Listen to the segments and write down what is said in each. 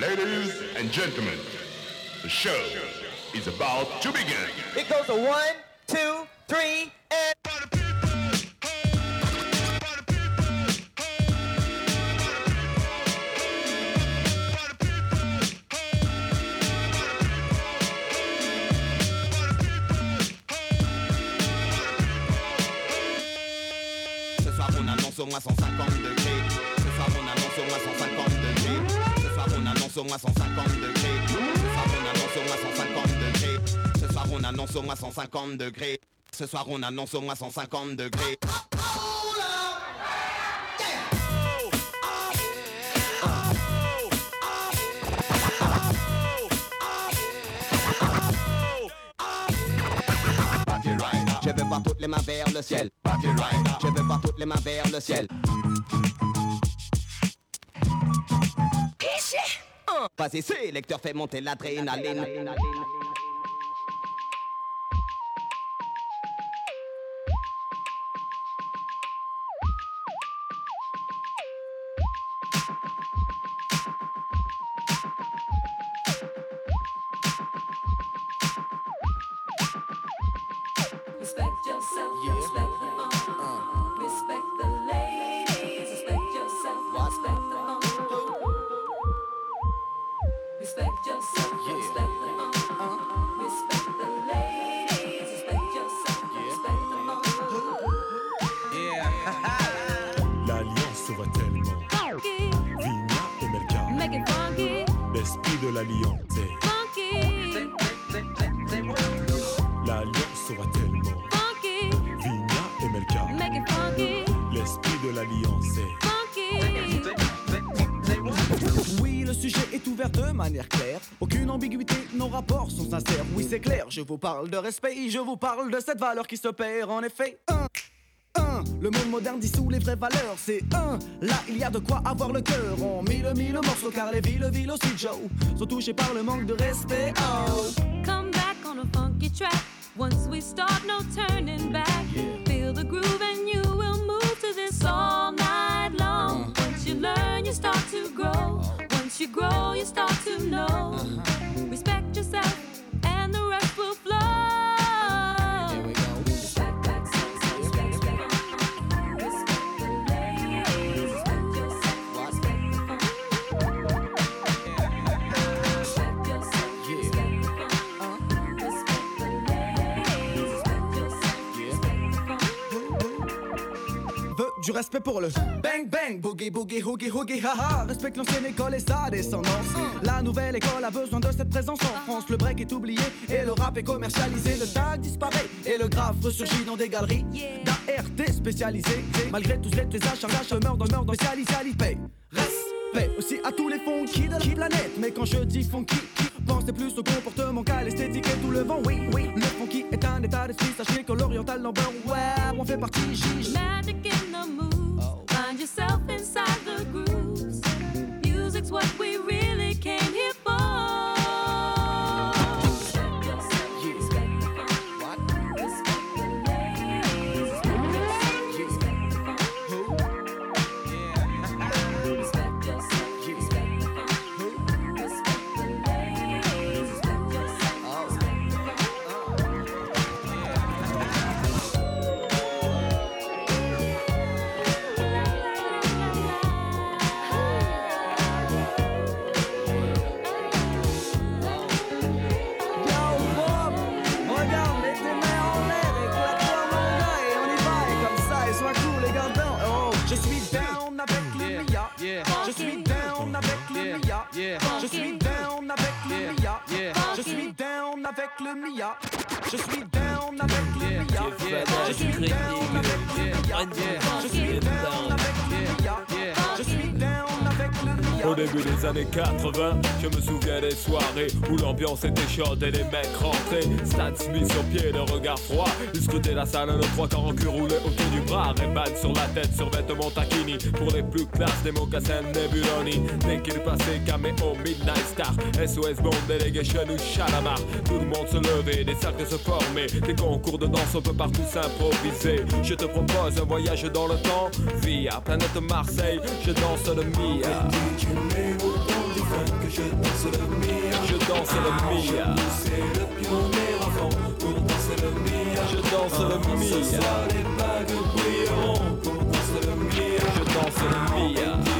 Ladies and gentlemen, the show is about to begin. It goes a one, two, three, and. Ce soir on annonce au moins 150 degrés. Annonce au moins 150 degrés. Ce soir on annonce au moins 150 degrés. Ce soir on annonce au moins 150 degrés. Ce soir on annonce au moins 150 degrés. Je veux voir toutes les mains vers le ciel. Je veux voir toutes les mains vers le ciel. Vas-y, c'est lecteur, fait monter l'adrénaline. Vous parle de respect, je vous parle de cette valeur qui se perd en effet. Un, un, le monde moderne dissout les vraies valeurs. C'est un, là il y a de quoi avoir le cœur. On mille mille morceaux car les villes, villes aussi, Joe, sont touchés par le manque de respect. Oh. Come back on a funky track. Once we start, no turning back. Feel the groove and you will move to this all respect pour le bang bang, boogie boogie, hoogie hoogie, haha. Respecte l'ancienne école et sa descendance. La nouvelle école a besoin de cette présence en France. Le break est oublié et le rap est commercialisé. Le tag disparaît et le graphe ressurgit dans des galeries d'ART spécialisées. Malgré tous les achats, achats meurent dans meurent dans. Respect aussi à tous les funky de la planète. Mais quand je dis funky, pensez plus au comportement qu'à l'esthétique et tout le vent. Oui, oui, le funky est un état d'esprit. Sachez que l'oriental number, ouais, on fait partie. Magic in the. Le Mia, je suis down avec le Mia, je suis down avec le Mia, Au début des années 80, je me souviens des soirées où l'ambiance était chaude et les mecs rentraient. Stan Smith sur pied, le regard froid. Ils la salle, le trois quarts en cul roulé autour du bras. Ray-Ban sur la tête, sur vêtements taquini. Pour les plus classes, des mocassins Nebuloni. Dès qu'il passait, caméo, Midnight Star. SOS Bond, Delegation ou Chalamar. Tout le monde se levait, des cercles se formaient. Des concours de danse, on peut partout s'improviser. Je te propose un voyage dans le temps. Via planète Marseille, je danse le Mia. Que je danse le mia. Je danse le mia. C'est le pion des enfants pour danser le mia. Je danse le mia. Ce soir les bagues brilleront pour danser le mia. Je danse le mia.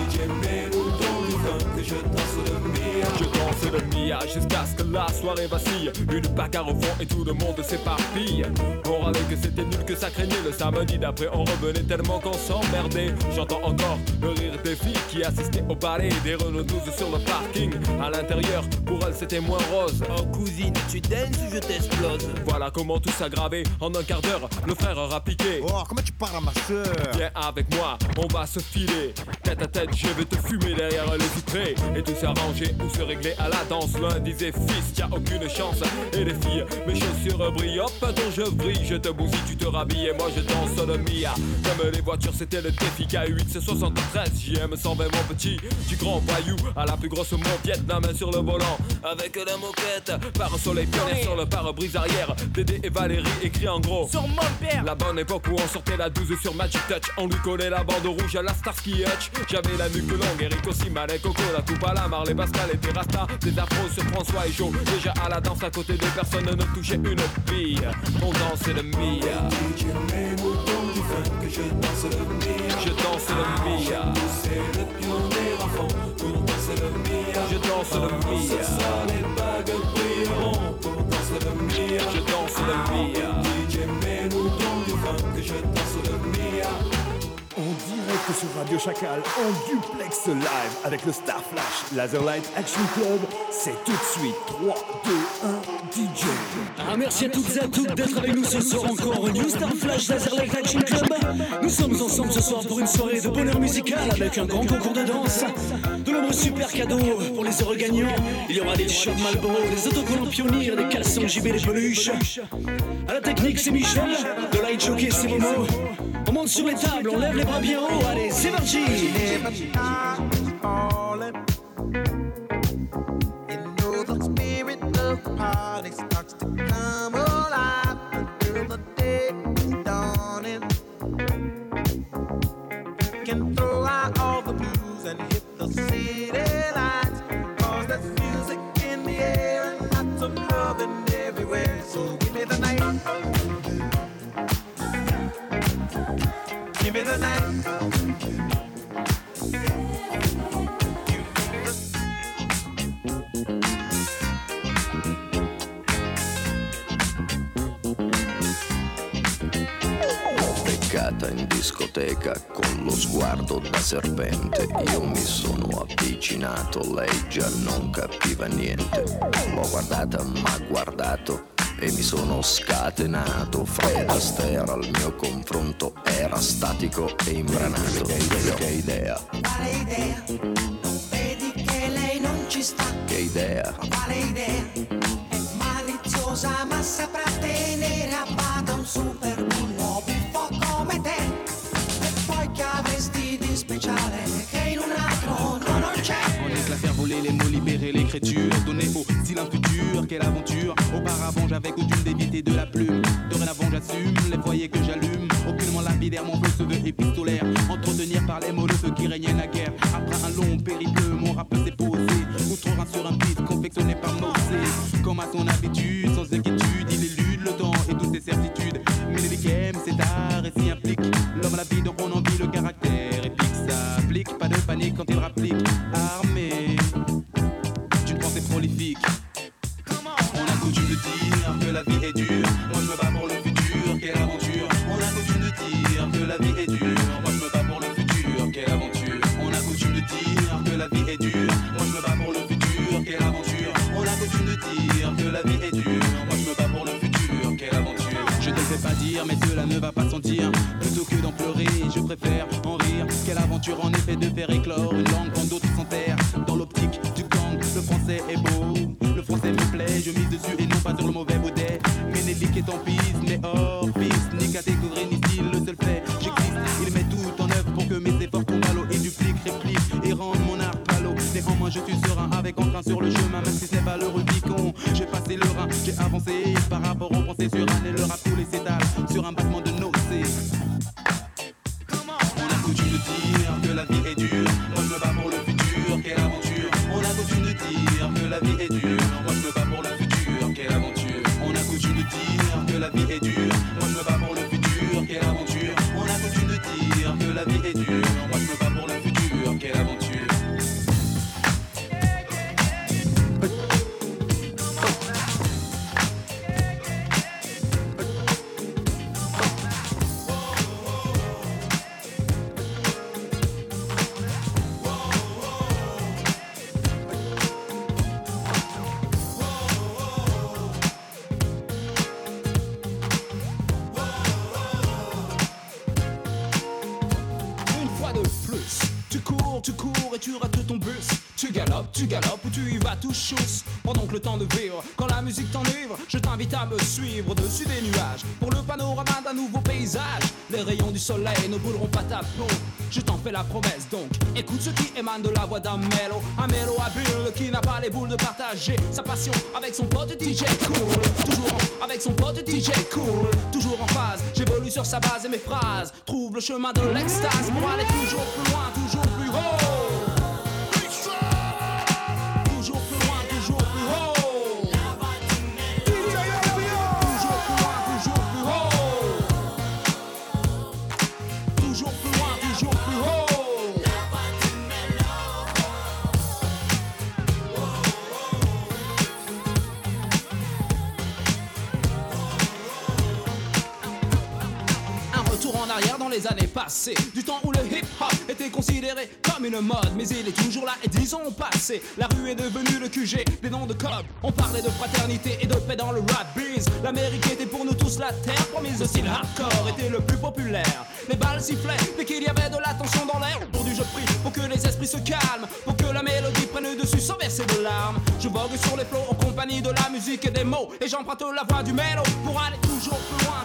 Le mia jusqu'à ce que la soirée vacille. Une bagarre au fond et tout le monde s'éparpille. On râlait que c'était nul, que ça craignait. Le samedi d'après, on revenait tellement qu'on s'emmerdait. J'entends encore le rire des filles qui assistaient au ballet. Des Renault 12 sur le parking. À l'intérieur, pour elles, c'était moins rose. Oh cousine, tu danses ou je t'explose? Voilà comment tout s'aggravait. En un quart d'heure, le frère aura piqué. Oh, comment tu parles à ma soeur Viens avec moi, on va se filer. Tête à tête, je vais te fumer derrière le vitré. Et tout s'arranger ou se régler à la danse. L'un disait fils, y a aucune chance. Et les filles, mes chaussures brillent. Hop, dont je brille, je te bousille, tu te rhabilles. Et moi je danse le Mia. Comme les voitures, c'était le défi K8, c'est 73. JM 120, mon petit. Du grand voyou à la plus grosse la main sur le volant. Avec la moquette, par un soleil pionnier sur le pare-brise arrière. Dédé et Valérie écrit en gros. Sur mon père La bonne époque où on sortait la 12 sur Magic Touch On lui collait la bande rouge à la Starsky Hutch J'avais la nuque longue, Eric aussi, Malek, Coco, la coupe à la Marley, Pascal et Terrasta Des afros sur François et Joe Déjà à la danse à côté de personne ne touchait une bille On dansait le Mia je danse le mia. Je danse le Mia C'est le pion des enfants pour danser le mia. Je danse le Ce Mia soir les bagues brilleront pour danser le mia. Je danse le Mia sur Radio Chacal, en duplex live avec le Star Flash Laserlight Action Club, c'est tout de suite 3, 2, 1, DJ. Merci à toutes et à toutes d'être avec nous ce soir encore au New Star Flash Laserlight Action Club. Nous sommes ensemble ce soir pour une soirée de bonheur musical avec un grand concours de danse, de nombreux super cadeaux pour les heureux gagnants. Il y aura des t-shirts Marlboro, des autocollants pionniers, des caleçons JB, des peluches. À la technique, c'est Michel, de light jockey, c'est Momo. On monte sur les tables, on lève les bras bien haut, Allez, c'est parti. You know the spirit of party starts to discoteca con lo sguardo da serpente, io mi sono avvicinato, lei già non capiva niente. L'ho guardata, ma guardato e mi sono scatenato. Fred Astaire al mio confronto era statico e imbranato. Che idea, Quale idea? Non vedi che lei non ci sta? che idea. Quale idea? È maliziosa ma saprà tenere a bada futur, quelle aventure. Auparavant j'avais coutume d'éviter de la plume. Dorénavant j'assume les foyers que j'allume. Aucunement lapidaire, mon feu se veut épistolaire. Entretenir par les mots le feu qui régnait naguère. Après un long périple, mon rap s'est posé. Outre sur un beat confectionné par Mosé. Comme à son habitude, En effet de faire éclore une langue quand d'autres s'enterrent. Dans l'optique du gang, le français est beau. Le français me plaît, je mise dessus et non pas sur le mauvais baudet. Ménélique est en piste, mais hors piste. Ni catégorie ni style, le seul fait, j'existe. Il met tout en œuvre pour que mes efforts tombent à l'eau. Il duplique, réplique et rend mon art palo. Néanmoins, je suis serein avec entrain sur le chemin, même si ce n'est pas le Rubicon. J'ai passé le rein, j'ai avancé par rapport aux pendant que le temps de vivre. Quand la musique t'enivre, je t'invite à me suivre dessus des nuages. Pour le panorama d'un nouveau paysage, les rayons du soleil ne brûleront pas ta peau. Je t'en fais la promesse donc. Écoute ce qui émane de la voix d'un mélo. Un à bulle qui n'a pas les boules de partager sa passion avec son pote DJ Cool. Toujours avec son pote DJ Cool. Toujours en phase, j'évolue sur sa base et mes phrases. Trouve le chemin de l'extase pour aller toujours plus loin. mode, mais il est toujours là et dix ans ont passé. La rue est devenue le QG des noms de cob. On parlait de fraternité et de paix dans le rap biz. L'Amérique était pour nous tous la terre promise. Le hardcore était le plus populaire. Les balles sifflaient dès qu'il y avait de la tension dans l'air. Aujourd'hui, je prie pour que les esprits se calment, pour que la mélodie prenne dessus sans verser de larmes. Je vogue sur les flots en compagnie de la musique et des mots, et j'emprunte la voix du mélo pour aller toujours plus loin.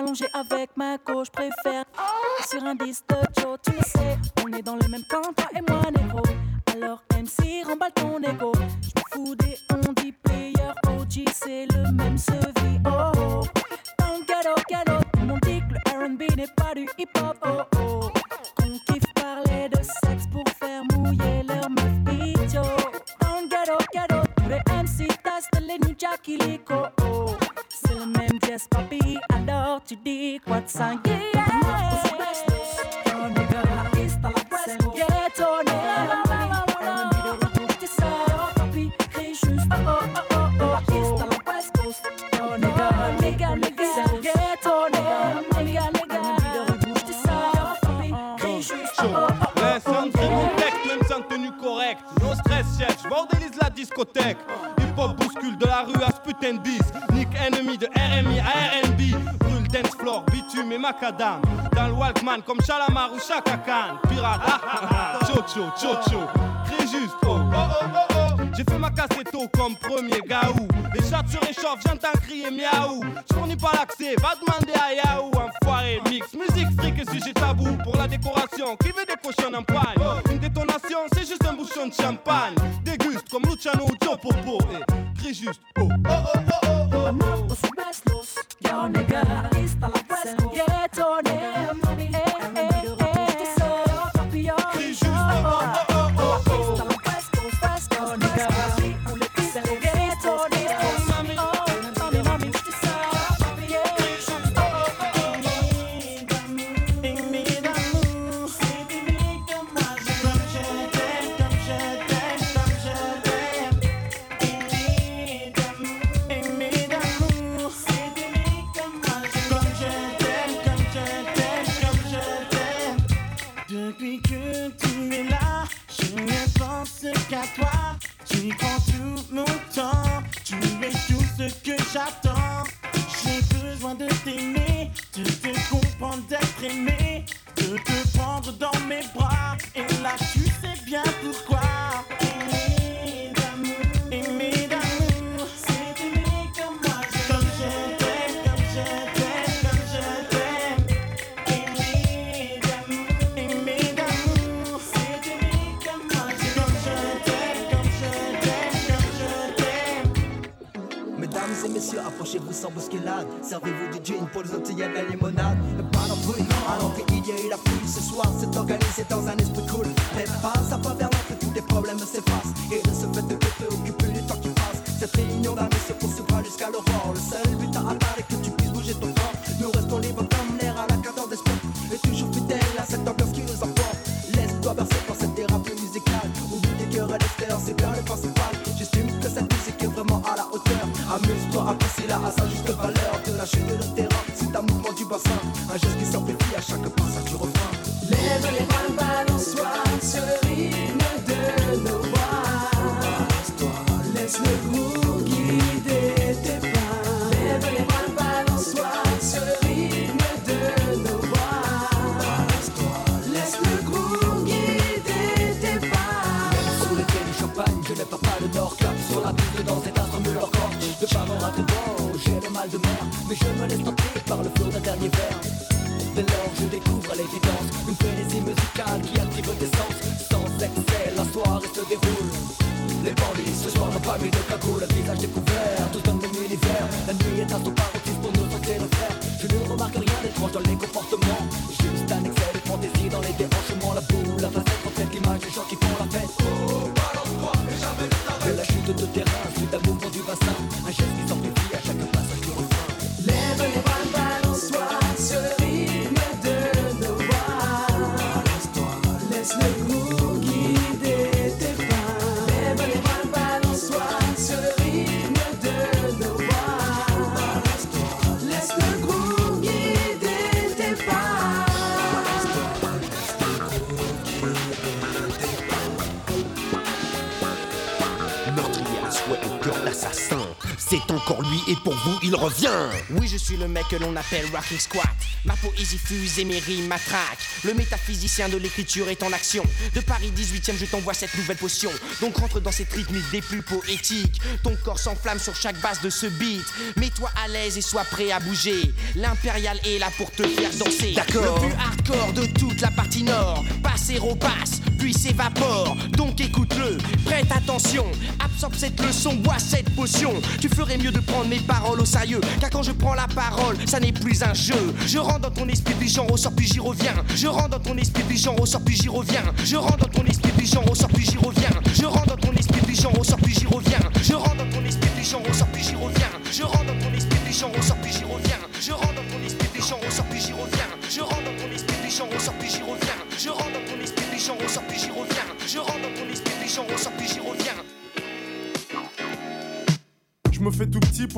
Allongé avec ma gauche, préfère sur un disque de Joe. Tu le sais, on est dans le même camp, toi et moi, négro. Alors MC, remballe ton ego. Je fous des on dit player OG, c'est le même sevi. Oh oh. Dans le ghetto, tout le monde dit que le RB n'est pas du hip hop. Oh oh. Qu'on kiffe parler de sexe pour faire mouiller leur meuf idiots. Dans le ghetto, ghetto, tous les MC testent les new Lico. Oh oh. C'est le même jazz ça? Yeah. Oh, nigga, la discothèque. Hip hop bouscule de la rue à ce putain de bis. Nick ennemi de RMI. Dance floor, bitume et macadam. Dans le Walkman comme Chalamar ou Chaka Khan. Pirate, ah ah ah. Chocho, chocho. Crie juste, oh oh oh oh oh. J'ai fait ma cassette au comme premier gaou. Les chats se réchauffent, j'entends crier miaou. J'fournis pas l'accès, va demander à Yahoo. Enfoiré, mix, musique, fric et sujet tabou. Pour la décoration, qui veut des cochons en pagne Une détonation, c'est juste un bouchon de champagne. Déguste comme Luciano ou Joe Popo. Et crie juste, oh oh oh oh oh oh. Yo, nigga, la ce que j'attends. Organisé dans un esprit cool. Mais pas à pas vers l'entrée, tous les problèmes s'effacent. Et de ce fait de te préoccuper du temps qui passe. Cette réunion d'année se poursuivra jusqu'à l'aurore. Le seul but à atteindre est que tu puisses bouger ton corps. Nous restons libres comme l'air à la cadence d'esprit. Et toujours fidèles à cette ambiance qui nous emporte. Laisse-toi bercer par cette thérapie musicale. Oublie les cœurs à l'extérieur, c'est bien le principal. J'estime que cette musique est vraiment à la hauteur. Amuse-toi, apprécie-la à sa juste valeur. De la chute de terrain, c'est un mouvement du bassin. Un geste qui s'amplifie vous il revient. Oui, je suis le mec que l'on appelle Rocking Squat. Ma poésie fuse et mes rimes m'attraquent. Le métaphysicien de l'écriture est en action. De Paris 18ème, je t'envoie cette nouvelle potion. Donc rentre dans cette rythmique des plus poétiques. Ton corps s'enflamme sur chaque base de ce beat. Mets-toi à l'aise et sois prêt à bouger. L'impérial est là pour te faire danser. D'accord. Le plus hardcore de toute la partie nord. Passe et repasse, puis s'évapore. Donc écoute-le, prête attention. Absorbe cette leçon, bois cette potion. Tu ferais mieux de prendre mes paroles au sérieux. Car quand je prends la parole, ça n'est plus un jeu. Je rentre dans ton esprit, puis j'en ressors, puis j'y reviens. Je rentre dans ton esprit, puis j'en ressors, puis j'y reviens. Je rentre dans ton esprit, puis j'en ressors, puis j'y reviens. Je rentre dans ton esprit, puis j'en ressors,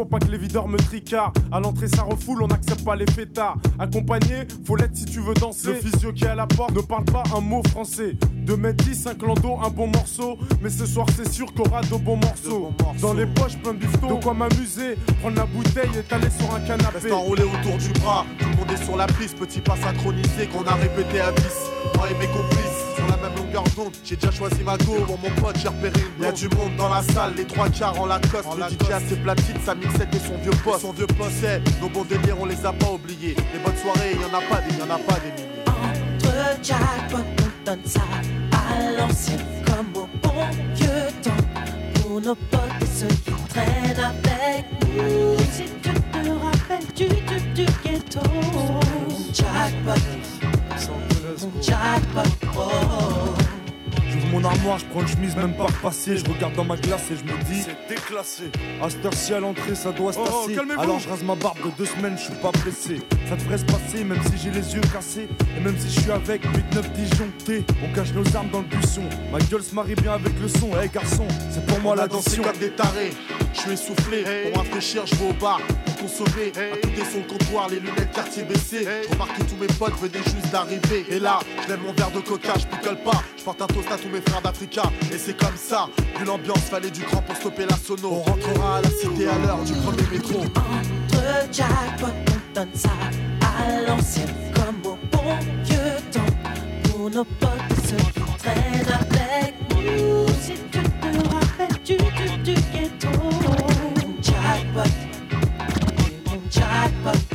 pour pas que les videurs me tricardent. À l'entrée, ça refoule, on n'accepte pas les fêtards. Accompagné, faut l'être si tu veux danser. Le physio qui est à la porte ne parle pas un mot français. 2m10, un clando, un bon morceau. Mais ce soir, c'est sûr qu'on aura de bons morceaux. Dans les poches, plein de bifton. De quoi m'amuser, prendre la bouteille et t'aller sur un canapé. Reste enroulé autour du bras, tout le monde est sur la piste. Petit pas synchronisé qu'on a répété à 10. Moi et mes complices, longueur d'onde. J'ai déjà choisi ma go, bon, mon pote, j'ai repéré une Y'a du monde dans la salle, les trois quarts en Lacoste. le DJ a ses platines, sa mixette et son vieux poste. Son vieux poste, c'est nos bons délires, on les a pas oubliés. Les bonnes soirées, y'en a pas des, y'en a pas des milliers. Entre jackpot, on donne ça à l'ancienne comme au bon vieux temps. Pour nos potes et ceux qui traînent avec nous. Si tu te rappelles du, du, du ghetto. Jackpot, jackpot, oh. you Mon armoire, je prends une chemise même pas repassée. Je regarde dans ma glace et je me dis C'est déclassé. À cette heure-ci à l'entrée, ça doit se Oh, tasser. calmez-vous. Alors je rase ma barbe de deux semaines, je suis pas pressé. Ça devrait se passer, même si j'ai les yeux cassés. Et même si je suis avec 8-9 disjonctés. On cache nos armes dans le buisson. Ma gueule se marie bien avec le son. Eh garçon, c'est pour moi On la comme des tarés. Je suis essoufflé, pour rafraîchir, je vais au bar pour consommer. À côté son comptoir, les lunettes quartier baissées. Je remarque que tous mes potes venaient juste d'arriver. Et là, je lève mon verre de coca, je picole pas. Je porte un toast à tous mes Et c'est comme ça, vu l'ambiance, fallait du cran pour stopper la sono. On rentrera à la cité à l'heure du premier métro. Entre jackpot, on donne ça à l'ancienne comme au bon vieux temps. Pour nos potes ceux qui traînent avec nous. Si tu te rappelles du, du, du ghetto. Jackpot, jackpot,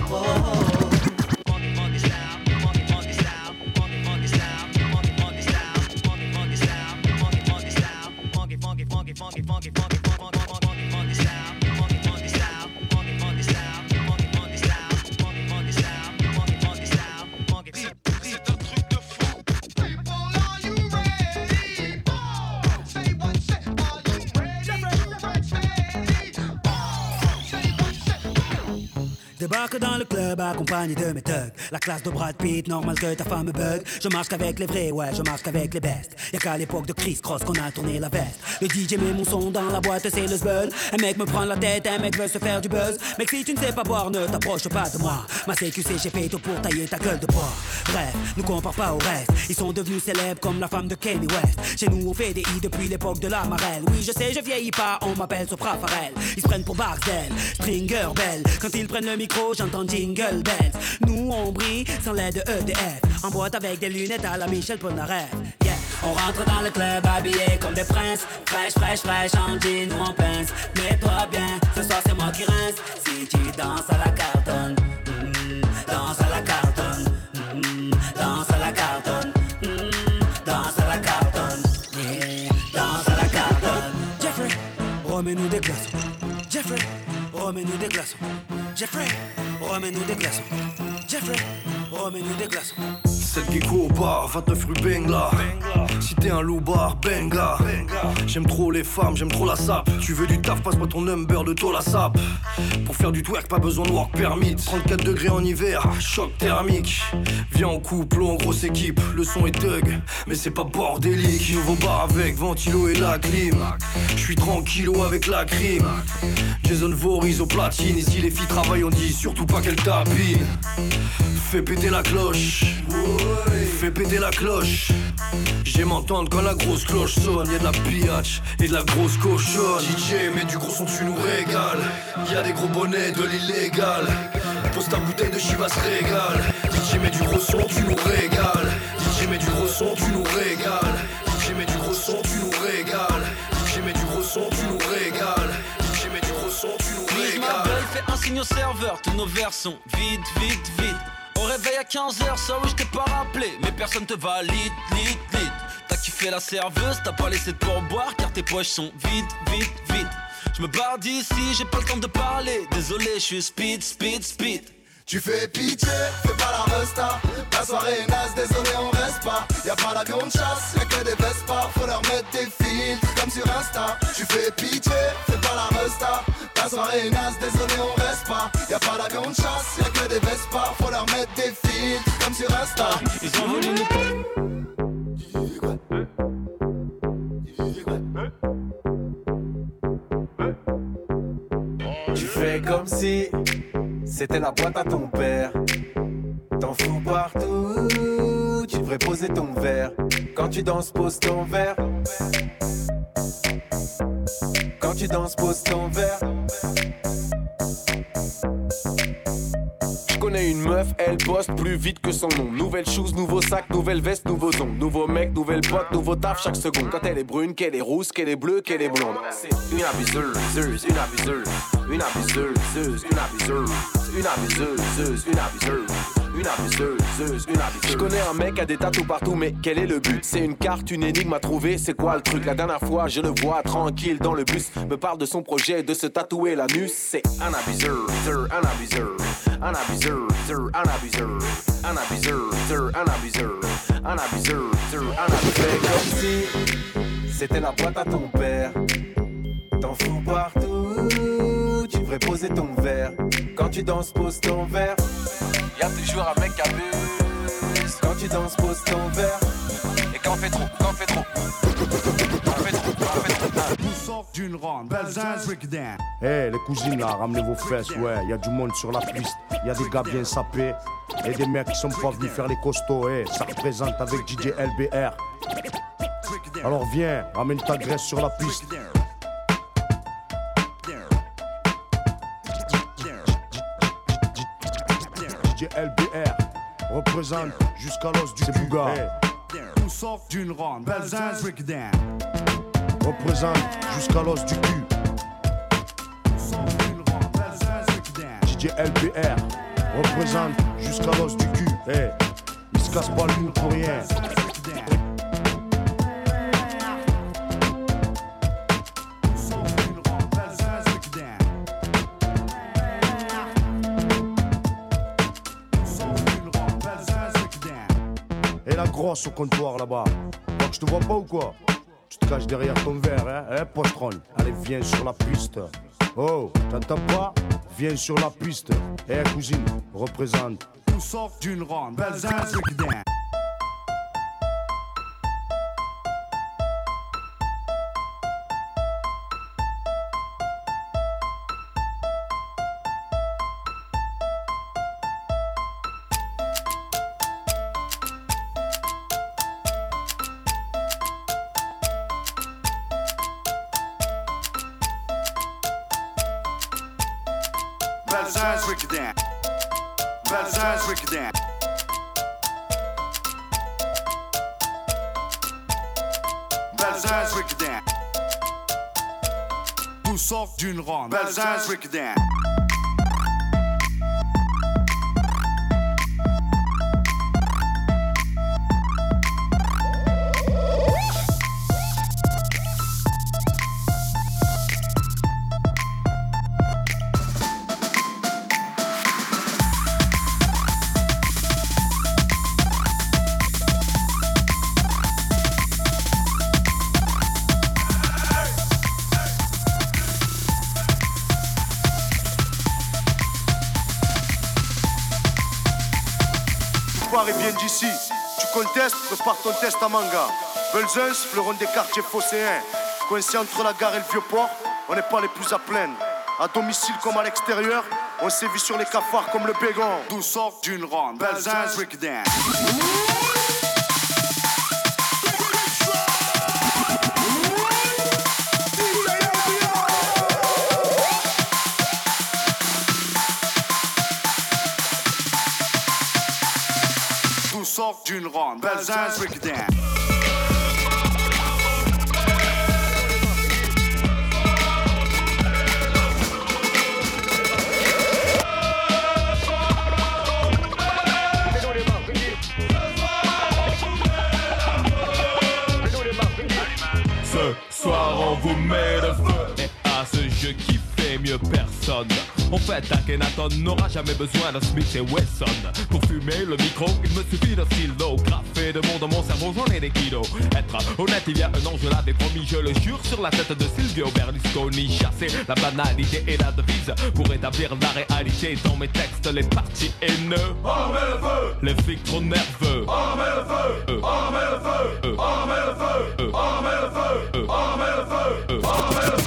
Débarque dans le club accompagné de mes thugs. La classe de Brad Pitt, normal que ta femme me bug. Je marche qu'avec les vrais, ouais, je marche qu'avec les bestes. Y'a qu'à l'époque de Chris Cross qu'on a tourné la veste. Le DJ met mon son dans la boîte, c'est le zbeul. Un mec me prend la tête, un mec veut se faire du buzz. Mec, si tu ne sais pas boire, ne t'approche pas de moi. Ma CQC, j'ai fait tout pour tailler ta gueule de bois. Bref, nous compare pas au reste. Ils sont devenus célèbres comme la femme de Kanye West. Chez nous, on fait des i depuis l'époque de la marelle. Oui, je sais, je vieillis pas, on m'appelle Sopra Farel. Ils se prennent pour Barcel, Stringer Bell. Quand ils prennent le micro, j'entends Jingle Bells. Nous, on brille sans l'aide de EDF. En boîte avec des lunettes à la Michel Polnareff. Yeah. On rentre dans le club habillé comme des princes. Fraîche, fraîche, fraîche, en jean ou en pince. Mets-toi bien, ce soir c'est moi qui rince. Si tu danses à la cartonne, mm, danse à la cartonne, mm, danse à la cartonne, mm, danse à la cartonne, yeah, danse à la cartonne. Jeffrey, remets-nous des glaçons. Jeffrey, remets-nous des glaçons. Jeffrey, remets-nous des glaçons. Jeffrey, remets-nous des glaçons. Celle qui bar, 29 rue Bengla. Si t'es un loup-bar, benga. J'aime trop les femmes, j'aime trop la sape. Tu veux du taf, passe-moi ton number de toi la sape. Pour faire du twerk, pas besoin de work permit. 34 degrés en hiver, choc thermique. Viens en couple ou en grosse équipe, le son est thug, mais c'est pas bordélique. Nouveau bar avec ventilo et la clim. Je suis tranquillo avec la crime. Jason Voorhees au platine. Ici les filles travaillent, on dit surtout pas qu'elles tapinent. Fais péter la cloche. Fais péter la cloche. J'aime entendre quand la grosse cloche sonne. Y'a de la pillage et de la grosse cochonne. DJ, mais du gros son, tu nous régales. Y'a des gros bonnets de l'illégal. Pose ta bouteille de Chivas régale. DJ, mais du gros son, tu nous régales. DJ, mais du gros son, tu nous régales. DJ, mais du gros son, tu nous régales. DJ, mais du gros son, tu nous régales. DJ, mais du gros son, tu nous Please, ma régales. belle, fais un signe au serveur, tous nos vers sont vite, vite, vite. Au réveil à 15h, ça oui, je t'ai pas rappelé, mais personne te valide, lit, lit. T'as kiffé la serveuse, t'as pas laissé de pourboire, car tes poches sont vides, vite, vite. Je me barre d'ici, j'ai pas le temps de parler, désolé, je suis speed, speed, speed. Tu fais pitié, fais pas la resta. La soirée est naze, désolé on reste pas. Y'a pas d'avion de chasse, y'a que des Vespa. Faut leur mettre des filtres comme sur Insta. Tu fais pitié, fais pas la resta La soirée est naze, désolé on reste pas Y'a pas d'avion de chasse, y'a que des Vespa Faut leur mettre des filtres comme sur Insta Ils ont voulu nous Tu fais comme si c'était la boîte à ton père. T'en fous partout, tu devrais poser ton verre. Quand tu danses, pose ton verre. Tu danses, pose ton verre. Je connais une meuf, elle bosse plus vite que son nom. Nouvelle shoes, nouveau sac, nouvelle veste, nouveaux ongles. Nouveau mec, nouvelle pote, nouveau taf chaque seconde. Quand elle est brune, qu'elle est rousse, qu'elle est bleue, qu'elle est blonde. Une abuseuse, une abuseuse, une abuseuse, une abuseuse, une abuseuse, une abuseuse. Une abuseuse, une abuseuse. Je connais un mec à des tatous partout, mais quel est le but? C'est une carte, une énigme à trouver, c'est quoi le truc? La dernière fois, je le vois tranquille dans le bus, me parle de son projet de se tatouer l'anus. C'est un abuseur, un abuseur, un abuseur, un abuseur, un abuseur, un abuseur, un abuseur, un abuseur. comme c'était la boîte à ton père. T'en fous partout, devrais poser ton verre. Quand tu danses, pose ton verre. Y'a toujours un mec qui abuse. Quand tu danses, pose ton verre. Et quand on fait trop, quand on fait trop. Quand on fait trop, quand on fait trop. Nous sort d'une ronde, Belzins breakdown. Eh les cousines là, ramenez vos fesses, ouais, y a du monde sur la piste, y a des gars bien sapés et des mecs qui sont pas venus faire les costauds, eh, ça représente avec DJ LBR. Alors viens, ramène ta graisse sur la piste. DJ LBR représente jusqu'à l'os du Bouga. Nous sort d'une ronde, Belzins breakdown. Représente jusqu'à l'os du cul. DJ LBR représente jusqu'à l'os du cul. Eh, il se casse pas le pour rien. La grosse au comptoir là-bas. Que je te vois pas ou quoi? Tu te caches derrière ton verre, hein, hein, postron Allez, viens sur la piste. Oh, t'entends pas? Viens sur la piste. Eh, cousine, représente. Nous sort d'une ronde, Breakdown. Belzins breakdown. Belzins breakdown. Nous sort d'une ronde, Belzins breakdown. Test à manga. Belzins, fleuron des quartiers phocéens. Coincé entre la gare et le vieux port, on n'est pas les plus à plaindre. À domicile comme à l'extérieur, On vu sur les cafards comme le bégon. D'où sort d'une ronde? Belzins Breakdown. Sort d'une ronde. Belzins Breakdown. Ce soir on vous met le feu Et à ce jeu qui fait mieux personne En fait Akhenaton n'aura jamais besoin d'un Smith et Wesson. Pour fumer le micro il me suffit d'un stylo. Graffé de mots dans mon cerveau j'en ai des kilos. Être honnête il y a un an je l'avais promis je le jure Sur la tête de Silvio Berlusconi. Chasser la banalité et la devise Pour établir la réalité dans mes textes Les partis haineux. Met le feu. Les flics trop nerveux. Met le feu. Met le feu. Met le feu. Met le feu. Met le feu. Le feu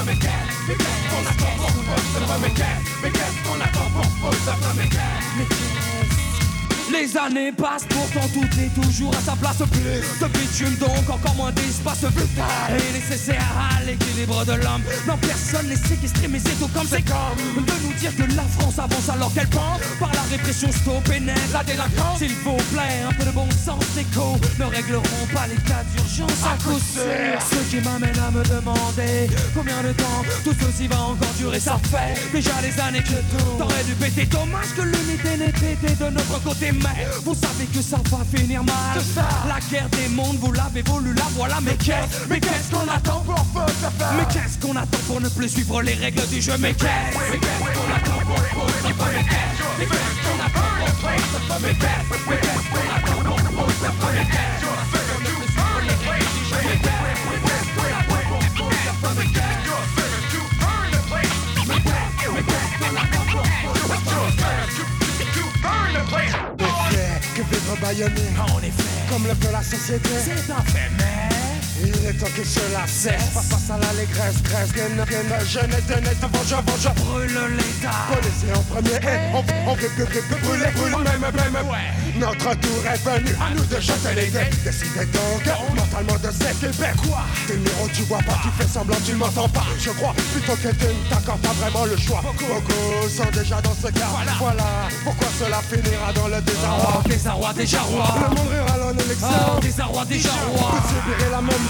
va mais qu'est-ce, qu'on attend pour ça va mais qu'est-ce, mais qu'est-ce qu'on attend pour va mais qu'est-ce, mais qu'est-ce Les années passent, pourtant tout est toujours à sa place. Plus de bitume, donc encore moins d'espace vital et nécessaire à l'équilibre de l'homme. Non, personne n'est séquestré, mais c'est tout comme c'est comme de nous dire que la France avance alors qu'elle pense par la répression stop et net la délinquance. S'il vous plaît, un peu de bon sens écho ne régleront pas les cas d'urgence à coup sûr. Ce qui m'amène à me demander combien de temps tout ceci va encore durer. Ça fait déjà des années que tout t'aurais dû péter. Dommage que l'unité n'ait été de notre côté, mais vous savez que ça va finir mal. La guerre des mondes, vous l'avez voulu, la voilà. Mais qu'est-ce, mais qu'est-ce qu'on attend pour Mais qu'est-ce qu'on attend pour ne plus suivre les règles du jeu Mais qu'est-ce, mais qu'est-ce qu'on attend pour qu'est-ce, qu'on attend qu'est-ce, qu'on attend qu'est-ce, mais qu'est-ce qu'on attend pour Mais vivre baïonné En effet Comme le veut la société. C'est un fait mais Il est temps que cela cesse. Face face à l'allégresse, grèce, gaine, gaine Jeune et honnête, vengeur, vengeur Brûle l'état. Connaissez en premier et on, on rip, rip, rip, brûler, brûler Même, même, Notre tour est venu À nous de jeter les dés. Décidez donc mentalement de s'équiper Quoi? T'es le numéro, tu vois pas, tu fais semblant, tu m'entends pas. Je crois plutôt que tu ne t'accordes pas vraiment le choix. Beaucoup. Sont déjà dans ce cas. Voilà. Pourquoi cela finira dans le désarroi. Oh, désarroi, déjà roi Le monde rira en élection Oh, désarroi, déjà roi Vous subirez la même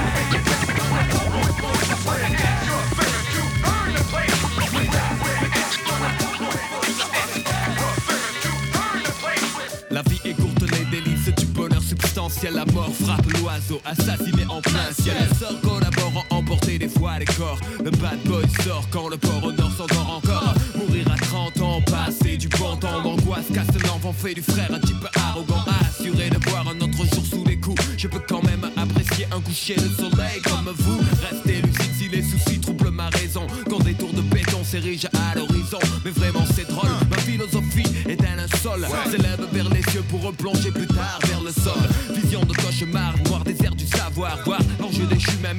frappe l'oiseau, assassiné en plein ciel. Elle sort collaborant, emporter des fois les corps. Le bad boy sort quand le port au nord s'endort encore. Mourir à 30 ans, passer du bon temps d'angoisse. Casse l'enfant, fait du frère un type arrogant. Assuré de voir un autre jour sous les coups. Je peux quand même apprécier un coucher de soleil comme vous. Restez lucide si les soucis troublent ma raison. Quand des tours de béton s'érigent à l'horizon. Mais vraiment, c'est drôle. Ma philosophie est un linceul. S'élève vers les cieux pour replonger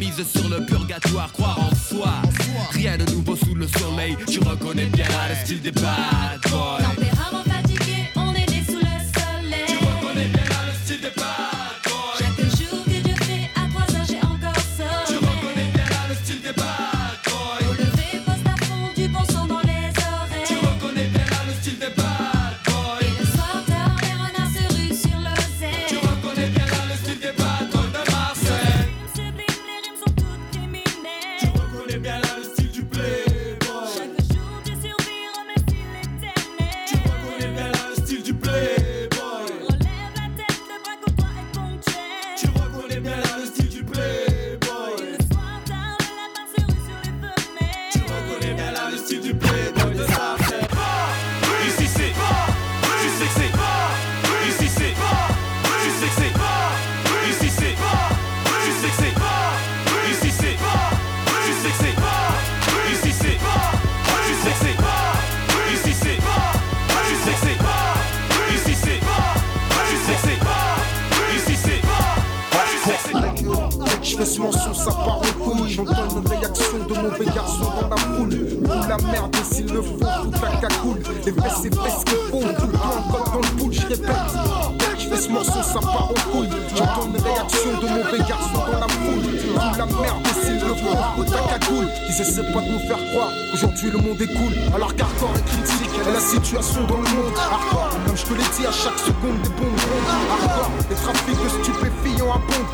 mise sur le purgatoire.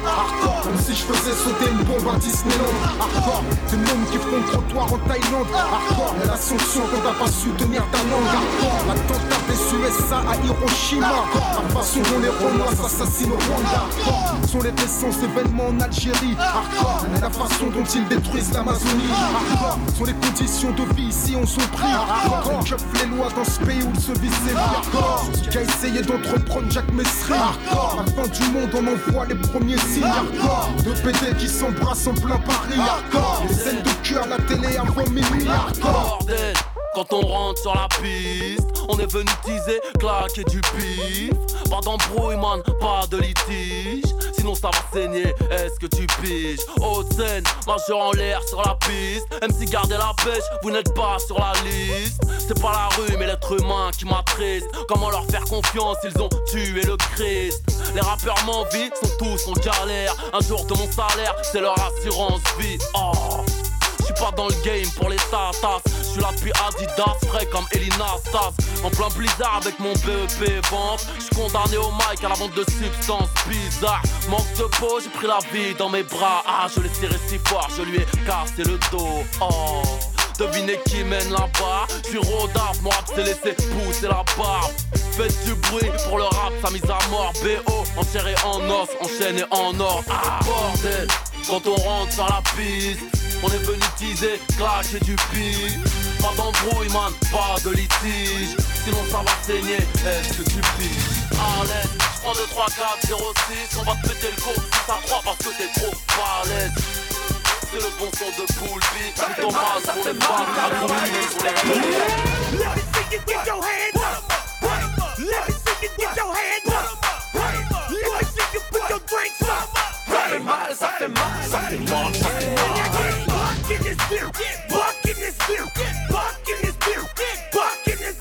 Oh. Comme si je faisais sauter une bombe à Disneyland. Hardcore, des mômes qui font trottoir en Thaïlande. Hardcore, la sanction quand t'as pas su tenir ta langue. Hardcore, l'attentat des USA à Hiroshima. La façon dont les Romains s'assassinent au Rwanda. Hardcore, sont les récents événements en Algérie. Hardcore, la façon dont ils détruisent l'Amazonie. Hardcore, sont les conditions de vie ici on sont pris. Hardcore, les lois dans ce pays où il se vies. Hardcore, qui a essayé d'entreprendre Jacques Messry. Hardcore, la fin du monde on envoie les premiers signes. Hardcore, de PD qui s'embrassent en plein Paris. Hardcore, les scènes de cul à la télé avant minuit. Hardcore. Quand on rentre sur la piste, on est venu teaser, claquer du pif. Pas d'embrouille, man, pas de litige. Sinon ça va saigner, est-ce que tu piges? Haute scène, majeur en l'air sur la piste. Même si gardez la pêche, vous n'êtes pas sur la liste. C'est pas la rue, mais l'être humain qui m'attriste. Comment leur faire confiance, ils ont tué le Christ. Les rappeurs m'envient, sont tous en galère. Un jour de mon salaire, c'est leur assurance vie. Oh. Suis pas dans le game pour les tatas. Je suis là depuis Adidas, frais comme Elina Stas. En plein blizzard avec mon BEP vente. Je suis condamné au mic à la vente de substances bizarres. Manque de peau, j'ai pris la vie dans mes bras. Ah, je l'ai serré si fort, je lui ai cassé le dos. Oh. Devinez qui mène là-bas Je suis Rodaf, mon rap s'est laissé pousser la barbe Faites du bruit pour le rap, sa mise à mort BO, enserré en os, enchaîné en or Ah bordel, quand on rentre sur la piste On est venu teaser, clasher du pif Pas d'embrouille man, pas de litige. Sinon ça va saigner, est-ce que tu piges Allez, je prends 2, 3, 4, 0, 6 On va te péter le coup, 6 à 3 parce que t'es trop balèze c'est le bon son de Poulpi Tout ton mal pour les femmes Let me see you get your hands up. Let me see you get your hands up. Let me see you put your drinks up. Ça fait mal, ça fait mal, ça fait mal, ça fait mal in this buck in this buck in this buck in this buck in this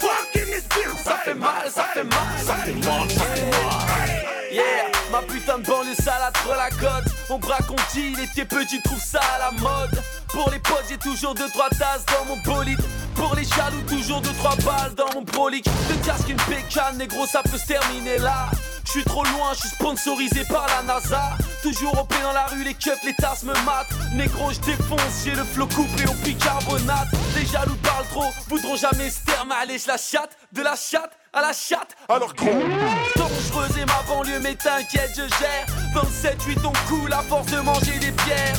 buck in this. Ça fait mal, ça fait mal, ça fait mal, ça fait mal Yeah, ma putain de banlieue salade pour la côte On braque, on deal, et t'es petit, trouve ça à la mode. Pour les potes, j'ai toujours deux trois tasses dans mon bolide. Pour les jaloux, toujours deux trois balles dans mon brolic De casque une pécane, négro, ça peut se terminer là. Je suis trop loin, je suis sponsorisé par la NASA Toujours au pied dans la rue, les cups, les tasses me matent. Négro, je défonce, j'ai le flot couplé au bicarbonate. Les jaloux parlent trop, voudront jamais se terme Allez, je la chatte, de la chatte à la chatte. Alors gros Dangereuse et ma banlieue mais t'inquiète je gère. 27-8 on coule à force de manger des pierres.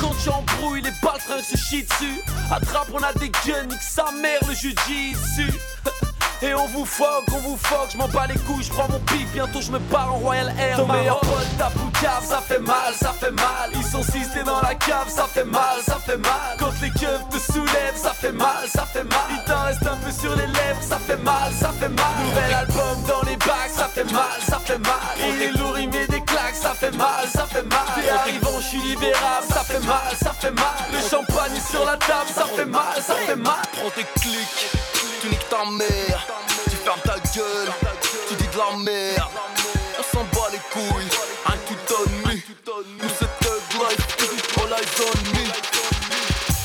Quand tu embrouilles les baltringues se chient dessus. Attrape on a des guns nique sa mère le jujitsu Et on vous foque, on vous foque, je m'en bats les couilles, je prends mon pif, bientôt je me pars en Royal Air. Ton meilleur pote tape ou cave, ça fait mal, ça fait mal. Ils sont six, t'es dans la cave, ça fait mal, ça fait mal. Quand les keufs te soulèvent, ça fait mal, ça fait mal. Il t'en reste un peu sur les lèvres, ça fait mal, ça fait mal. Nouvel album dans les bacs, ça fait mal, ça fait mal. Il est lourd, il met des claques, ça fait mal, ça fait mal. T'es arrivant, je suis libérable, ça fait mal, ça fait mal. Le champagne sur la table, ça fait mal, ça fait mal. Prends tes clics, tu niques ta mère. Tu fermes ta gueule, tu dis de la merde. On s'en bat les couilles, un tout on me. Nous c'est thug life, all eyes on me.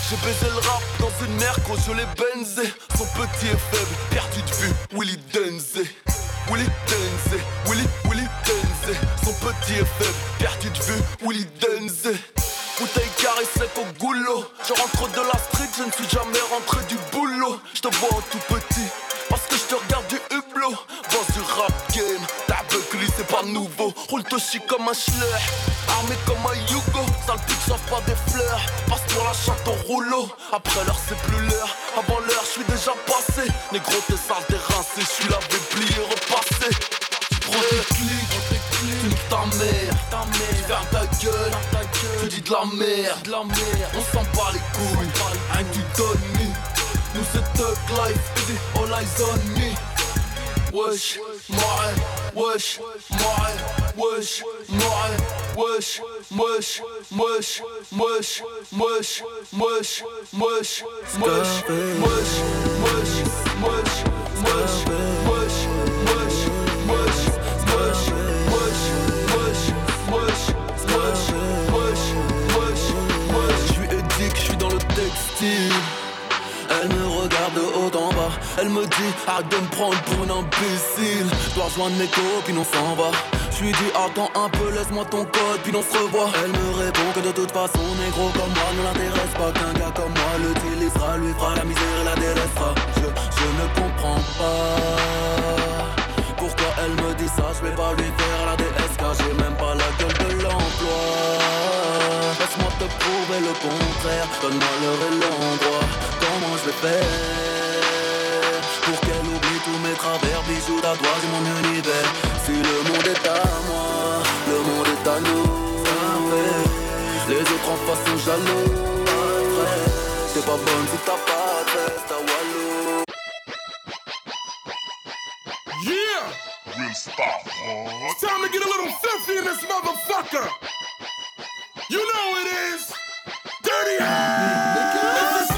J'ai baisé le rap dans une mer quand je l'ai benzé. Son petit est faible, perdu de vue, Willy Denze. Willy Denze, Willy, Willy Denze. Son petit est faible, perdu de vue, Willy Denze. Bouteille carré sec au goulot. Je rentre de la je ne suis jamais rentré du boulot. Je te vois tout petit, parce que je te regarde du hublot. Boss du rap game, ta buckle c'est pas nouveau. Roule Toshi comme un schleur, armé comme un Yugo. Sale pute, sauve pas des fleurs. Passe pour la chatte au rouleau. Après l'heure, c'est plus l'heure. Avant l'heure, je suis déjà passé. Négro, t'es sale, t'es rincé. Je suis lavé, plié, repassé. Prends tes clics, tu ta mère. Tu fermes ta gueule, tu dis de la merde. On s'en bat les couilles, un tu donnes me. Nous c'est thug life, all eyes on me. Wesh, moi, wesh, wesh, wesh, wesh, wesh, wesh, wesh, wesh, wesh, wesh, wesh, wesh, wesh, wesh, wesh, wesh, Elle me regarde de haut en bas, elle me dit arrête de me prendre pour une imbécile. Dois rejoindre mes copines, on s'en va. Je lui dis attends un peu, laisse-moi ton code, puis on se revoit. Elle me répond que de toute façon, négro comme moi ne l'intéresse pas. Qu'un gars comme moi l'utilisera, lui fera la misère et la délaissera. Je, ne comprends pas pourquoi elle me dit ça. Je vais pas lui faire la DS car j'ai même pas la gueule de l'emploi. Te prouver le contraire, donne-moi l'heure et l'endroit. Comment je vais faire pour qu'elle oublie tous mes travers, bijoux d'ardoise et mon univers. Si le monde est à moi, le monde est à nous. Les autres en face sont jaloux. C'est pas bonne si t'as pas de veste à Walou. Yeah! It's time to get a little filthy in this motherfucker. You know it is. Dirty hands.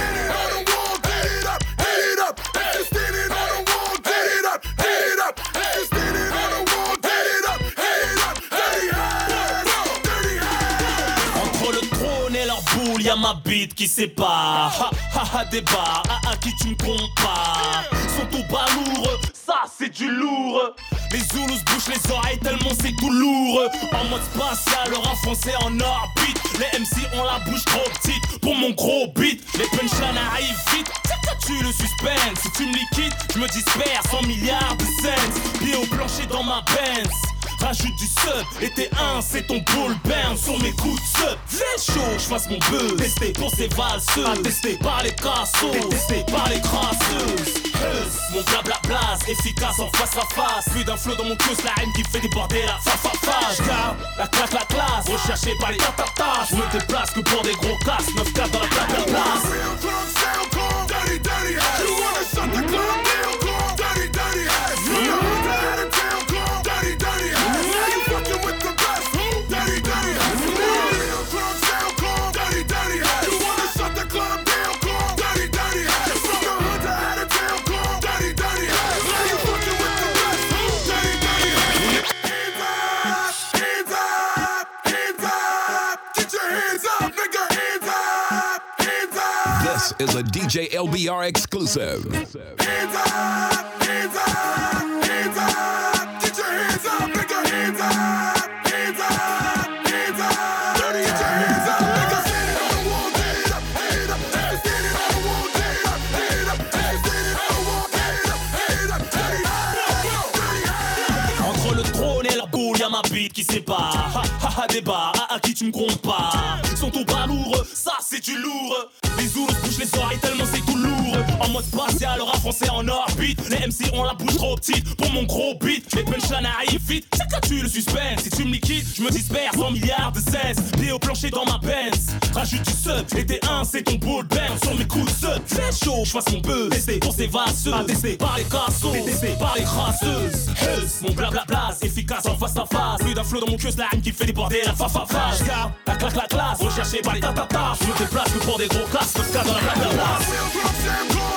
Entre le trône et leur boule, y'a ma bite qui sépare. Ha ha ha, débat, à, à qui tu me compares. Sont tout baloureux, ça c'est du lourd. Les Zoulous bouchent les oreilles tellement c'est tout lourd. En mode spatial, leur enfoncé en orbite. Les MC ont la bouche trop petite pour mon gros beat. Les punchlines arrivent vite. tu le suspense. Si tu me liquides, je me disperse 100 milliards de cents. Pieds au plancher dans ma Benz. Rajoute du sub, et t'es un, c'est ton bull burn sur mes coups de sub. Fais chaud, je fasse mon buzz. Testé pour ces valseuses, attesté par les cassos, détesté par les crasseuses. Mon blabla blase, efficace en face à face. Plus d'un flow dans mon cus, la haine qui fait déborder la fa fa fa. La claque, la classe, recherché par les tatatas. Je me déplace que pour des gros casses, 9 4 dans la place. Dirty, dirty. You wanna shut the club down, is a DJ LBR exclusive. Hands up, hands up, hands up. Get your hands up, nigga, hands up, hands up, hands up. Dirty, get your hands up, nigga. Standing on the wall, get it up, get it up. If you're standing on the wall, get it up, get it up. If you're standing on the wall, get it up, get it up. Dirty, dirty, Entre le trône et leur boule, y'a ma bite qui sépare. Ha ha ha, débat, à, à qui tu me compares? Sont tout baloureux, ça c'est du lourd. Les Zoulous bouchent les oreilles tellement c'est tout lourd. En mode spatial, rap français en orbite. Les MC ont la bouche trop petite pour mon gros beat. Les punchlines arrivent vite, c'est que tu le suspense. Si tu me liquides, je me disperse 100 milliards de cesse. Pieds au plancher dans ma Benz. Rajoute du sub, et t'es un, c'est ton bull bang. Sur mes coups de sub, fais chaud, je fasse mon buzz. Testé pour ces valseuses, attesté par les cassos, détesté par les crasseuses. Mon blabla blase, efficace en face à face. Plus d'un flow dans mon queue, la haine qui fait déborder la fa fa la claque, la classe, recherché par les tatatas. Je me déplace que pour des gros casses, 9 dans la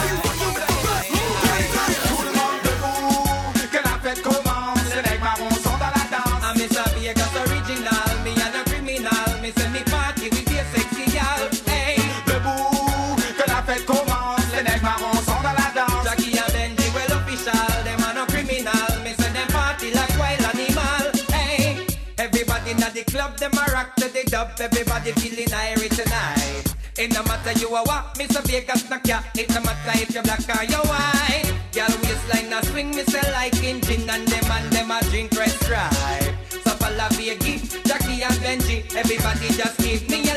the dub, everybody feeling irie tonight. It no matter you are what, Mr. Vegas knock ya. It no matter if you're black or you're white. Girl waistline a swing, me say like engine, and them and them a drink red stripe. So for la Vegas, Jackie and Benji, everybody just give me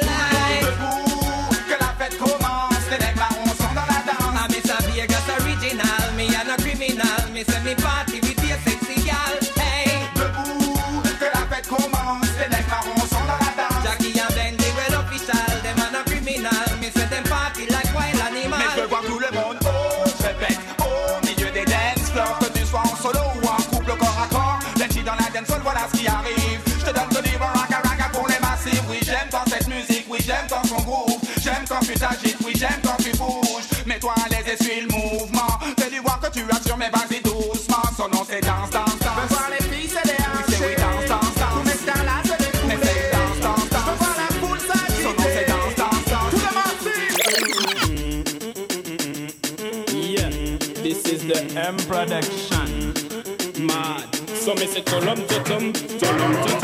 J'aime quand tu t'agites, oui j'aime quand tu bouges. Mets-toi à l'aise et suis le mouvement. Fais du voir que tu as sur mes bases doucement. Son nom c'est danse, danse, danse. Veux voir les filles c'est des hanches oui, danse, danse, danse. Tout n'est dans là c'est des poulets Essaye danse, danse, danse Veux voir la foule s'agiter. Son nom c'est danse, danse, danse. Tout le monde suit Yeah, this is the M production. Mad So me c'est Tolom Totom, Tolom Totom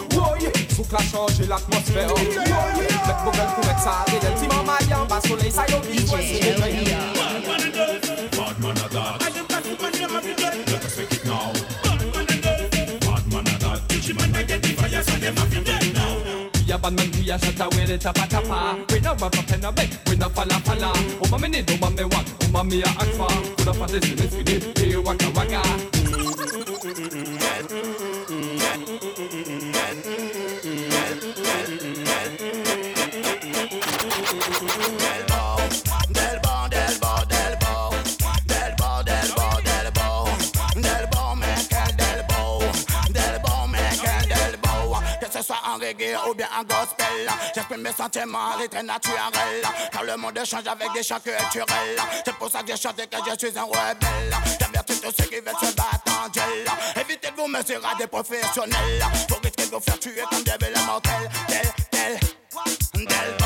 la chanje l'atmosfè Mèk Bad man Bad that I dem pas pou man yam api girl. Let us now. Bad man and girls Bad man and man I get the fire so dem api girl now. We a bad we a shatter, we the tapa tapa We no have a pen a we no falla falla Oh mami need, oh mami want, oh mami a act for. Coulda for this, let's get waka waka. Gospel, j'exprime mes sentiments, les très naturels. Car le monde change avec des chants culturels. C'est pour ça que j'ai chanté que je suis un rebelle. J'avertis tous ceux qui veulent se battre en duel. Évitez de vous mesurer à des professionnels. Pour risquer de vous faire tuer comme des belles mortels. Del, del, del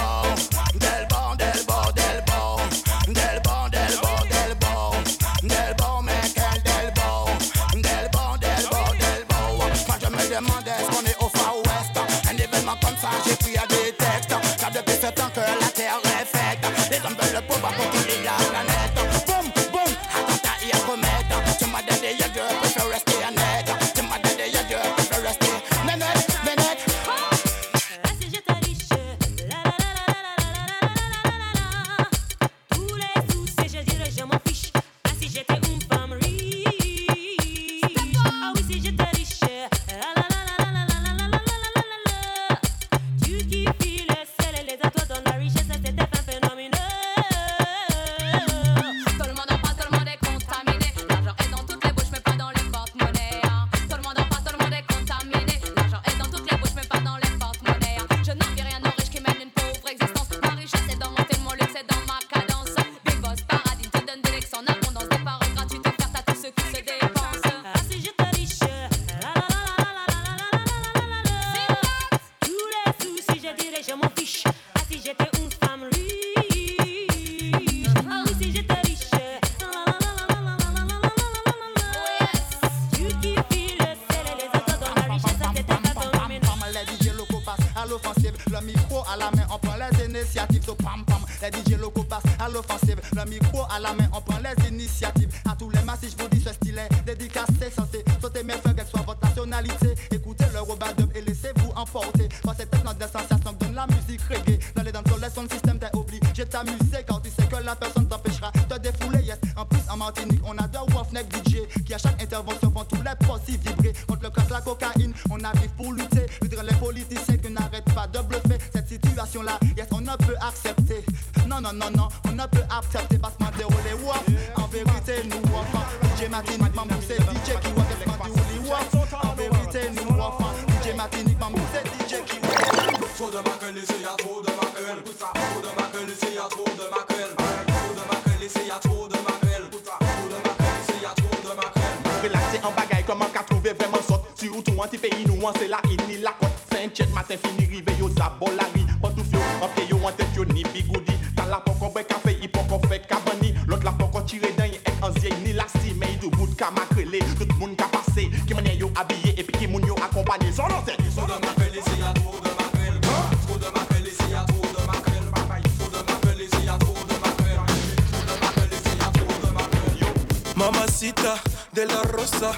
Mamacita de la Rosa,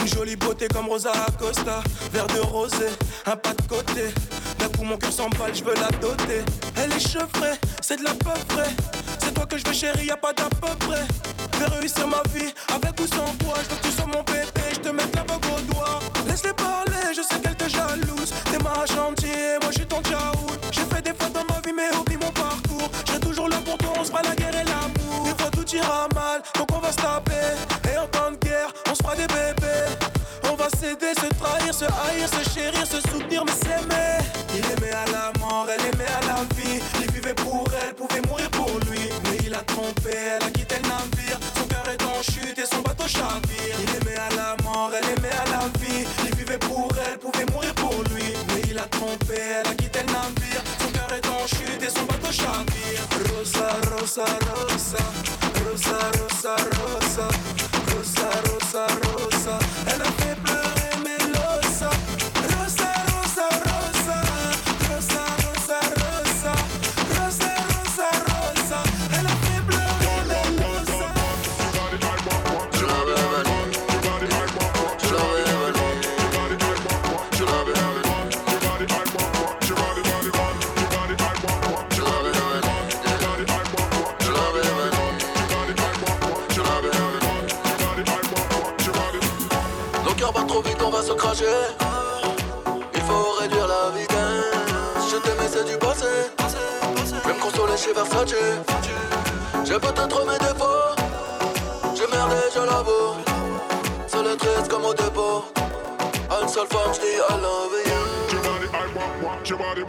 une jolie beauté comme Rosa Acosta, verre de rosé, un pas de côté. D'un coup mon cœur s'emballe, je veux la doter. Elle est chevrée, c'est de la peu frais. c'est toi que je veux chérie, y a pas d'à peu près. Je vais réussir ma vie avec ou sans toi. Je que tu sois mon bébé, je te mette la bague au doigt. Laisse-les parler, je sais qu'elle te jalouse. T'es ma chantier, moi je suis ton tchaoul. J'ai fait des fautes dans ma vie, mais oublie mon parcours. Serai toujours là pour toi, on se fera la guerre et l'amour. Des fois tout ira se haïr, se chérir, se soutenir, mais s'aimer. Il aimait à la mort, elle aimait à la vie. Il vivait pour elle, pouvait mourir pour lui. Mais il a trompé, elle a quitté le navire. Son cœur est en chute et son bateau chavire. Il aimait à la mort, elle aimait à la vie. Il vivait pour elle, pouvait mourir pour lui. Mais il a trompé, elle a quitté le navire. Son cœur est en chute et son bateau chavire. Rosa, rosa. Rosa, quand t'as trop mes défauts. J'ai merdé, je l'avoue. Sur le triste comme au dépôt. Une seule femme, je dis I love you. Your body,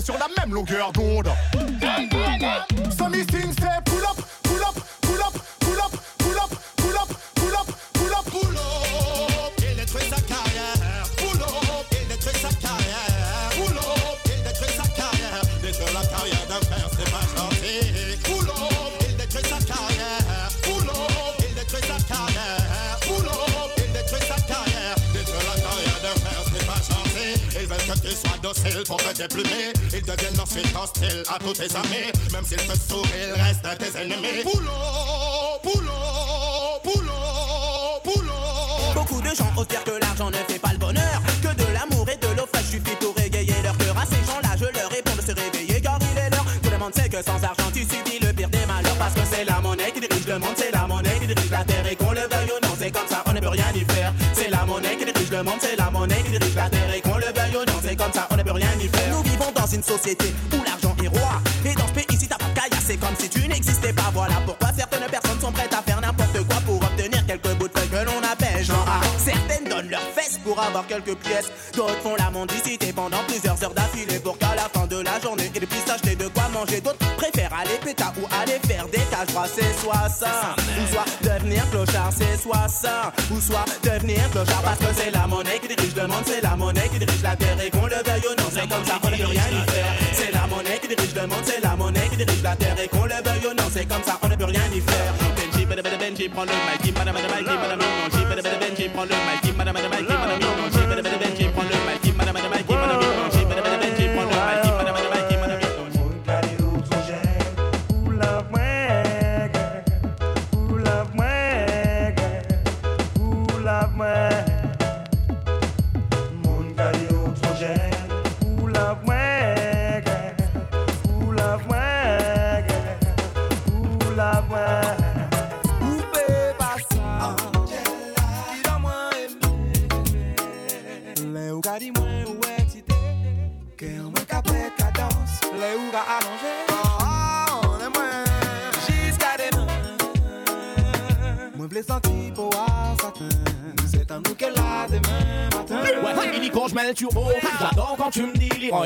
sur la même longueur d'onde. Tous tes amis. Même s'ils te sourient, ils restent tes ennemis. Pull up, pull up. Beaucoup de gens osent dire que l'argent ne fait pas le bonheur. Que de l'amour et de l'eau fraîche suffit pour régayer leur cœur. À ces gens-là je leur réponds de se réveiller car il est l'heure. Tout le monde sait que sans argent tu subis le pire des malheurs. Parce que c'est la monnaie qui dirige le monde C'est la monnaie qui dirige la terre. Et qu'on le veuille ou non C'est comme ça on ne peut rien y faire. C'est la monnaie qui dirige le monde C'est la monnaie qui dirige la terre. Et qu'on le veuille ou non C'est comme ça on ne peut rien y faire. Nous vivons dans une société où l'argent quelques pièces. D'autres font la mendicité pendant plusieurs heures d'affilée Pour qu'à la fin de la journée ils puissent acheter de quoi manger. D'autres préfèrent aller péta ou aller faire des cages. Droits C'est soit ça, ou soit devenir clochard C'est soit ça, ou soit devenir clochard Parce que c'est la monnaie qui dirige le monde C'est la monnaie qui dirige la terre. Et qu'on le veuille ou non C'est comme ça on ne peut rien y faire. C'est la monnaie qui dirige le monde C'est la monnaie qui dirige la terre. Et qu'on le veuille ou non C'est comme ça on ne peut rien y faire. Benji, Benji, prends le mic, bada Benji, bada bada Benji, Benji, prends le mic, bada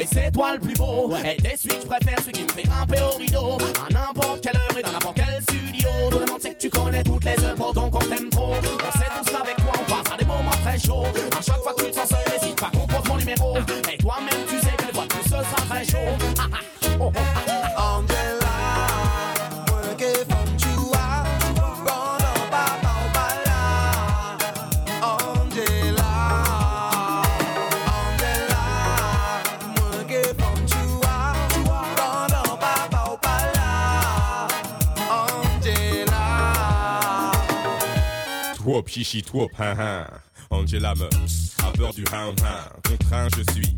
dis, c'est toi le plus beau. Et des suites, je préfère celui qui me fait grimper au rideau. Ah, à Hein, hein. Angela me a peur du hound, hein. Contraint, je suis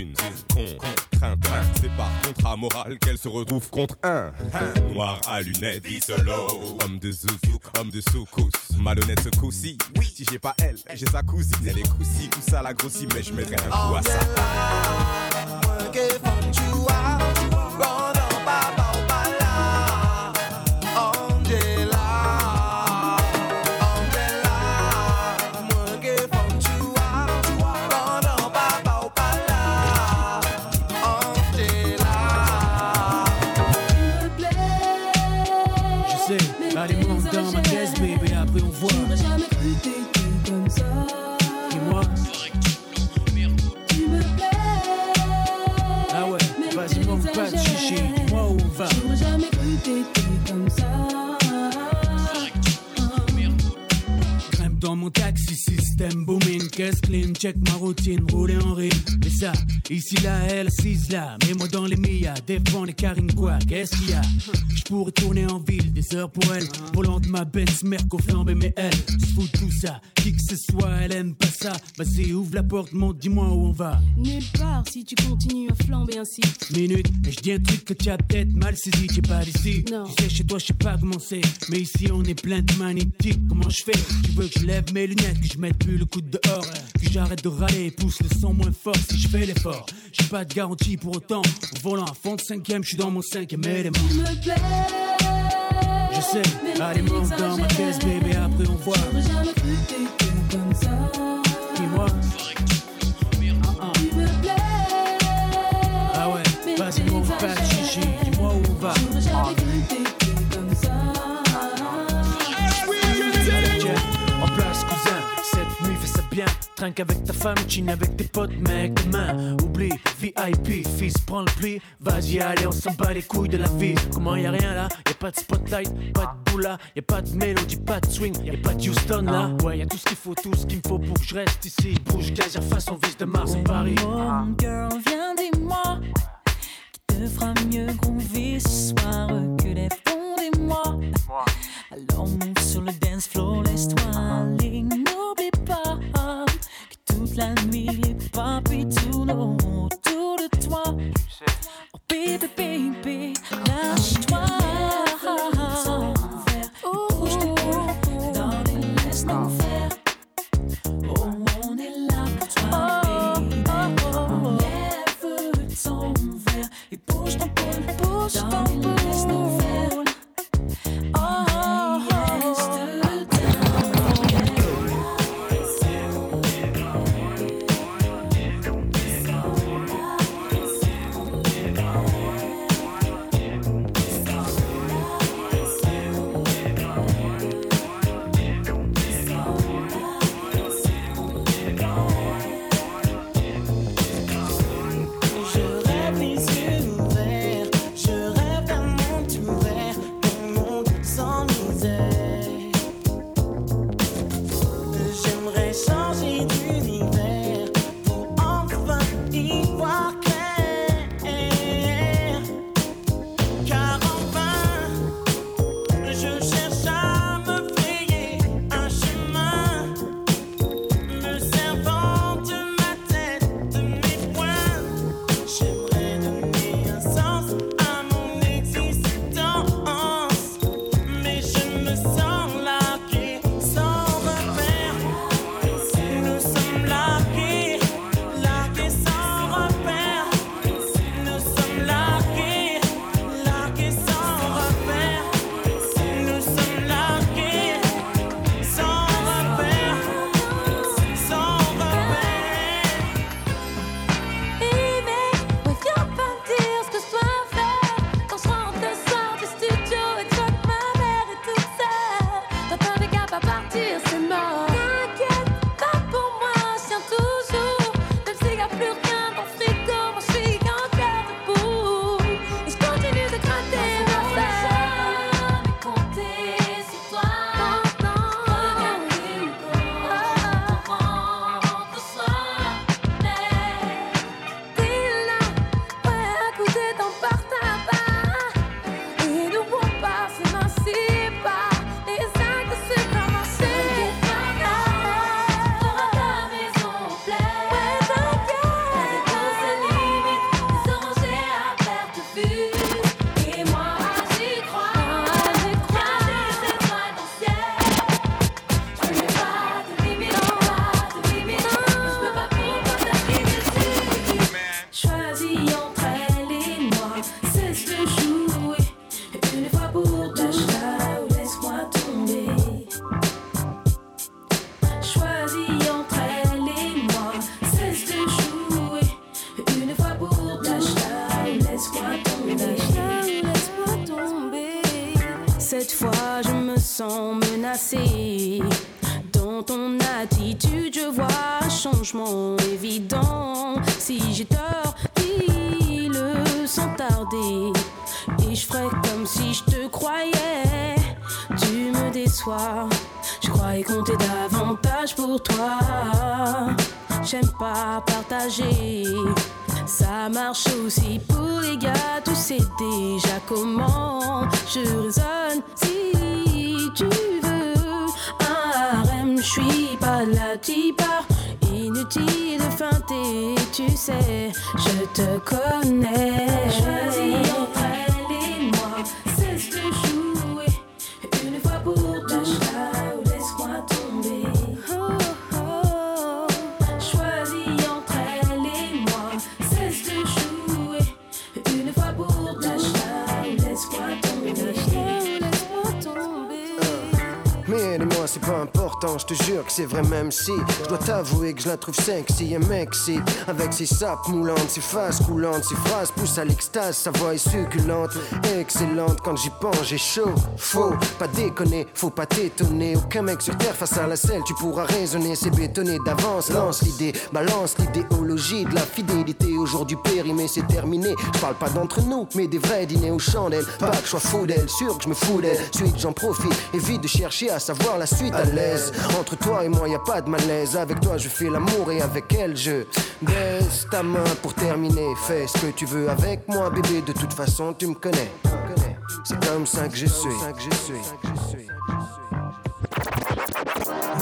une contrainte. hein. C'est par contrat moral qu'elle se retrouve contre un. hein. Noir à lunettes, solo. Homme de zouzou, homme de soukous. Malhonnête ce coup-ci. Oui, si j'ai pas elle, j'ai sa cousine. Elle est coussi, tout ça la grossit, mais je mettrai un coup à ça. Dans mon taxi, système booming, caisse clean, check ma routine, rouler en rime. Mais ça, ici là, elle assise là, mets-moi dans les millas, défends les carines quoi, qu'est-ce qu'il y a? Je pourrais tourner en ville, des heures pour elle, volant de ma Benz, Merco flambé, mais elle, se fout de tout ça, qui que ce soit, elle aime pas ça. Vas-y, ouvre la porte, monte, dis-moi où on va. Nulle part si tu continues à flamber ainsi. Minute, et je dis un truc que tu as peut-être mal saisi, t'es pas d'ici. Non. Tu sais, chez toi, je sais pas comment c'est, mais ici on est plein de magnétiques. Comment je fais? Tu veux que je lève mes lunettes, que je mette plus le coup de dehors, que j'arrête de râler et pousse le son moins fort si je fais l'effort. J'ai pas de garantie pour autant. Au volant à fond de cinquième, je suis dans mon cinquième élément. Tu me plais. Je sais, allez, monte dans ma caisse, baby, après on voit. Comme ça. Trinque avec ta femme, chine avec tes potes, mec, demain. Oublie, VIP, fils, prends le pli. Vas-y, allez, on s'en bat les couilles de la vie. Comment y a rien là? Y'a pas de spotlight, pas de boula, y'a pas de mélodie, pas de swing, y'a pas de Houston là. Ouais, y'a tout ce qu'il faut, tout ce qu'il me faut pour que je reste ici. Bouge, gazer façon vis de Mars, Paris. Mon girl, viens dis-moi Qui te fera mieux groover ce soir que les fonds des mois Alors move sur le dance floor, laisse-toi aller Oh, on est là pour toi, baby. Enlève ton verre et bouge ton poule, bouge ton poule. Sens menacée. Dans ton attitude, je vois changement évident. Si j'ai tort, dis-le sans tarder. Et je ferai comme si je te croyais. Tu me déçois. Je croyais compter davantage pour toi. J'aime pas partager. Ça marche aussi pour les gars, tu sais déjà comment je raisonne. Si tu veux un harem, je suis pas la typa. Inutile de feinter, tu sais, je te connais. Choisis c'est pas important, je te jure que c'est vrai même si Je dois t'avouer que je la trouve sexy et m'excite Avec ses sapes moulantes, ses faces coulantes Ses phrases poussent à l'extase, sa voix est succulente. Excellente, quand j'y pense j'ai chaud. Faux, pas déconner, faut pas t'étonner. Aucun mec sur terre face à la selle Tu pourras raisonner, c'est bétonné d'avance. Lance l'idée, balance l'idéologie De la fidélité, aujourd'hui périmé c'est terminé. Je parle pas d'entre nous, mais des vrais dîners aux chandelles. Pas que je sois fou d'elle, sûr que je me fous d'elle. Suite j'en profite, évite de chercher à savoir la suite à l'aise. Entre toi et moi y a pas de malaise. Avec toi je fais l'amour et avec elle je baisse ta main pour terminer. Fais ce que tu veux avec moi bébé. De toute façon tu me connais. C'est comme ça que je suis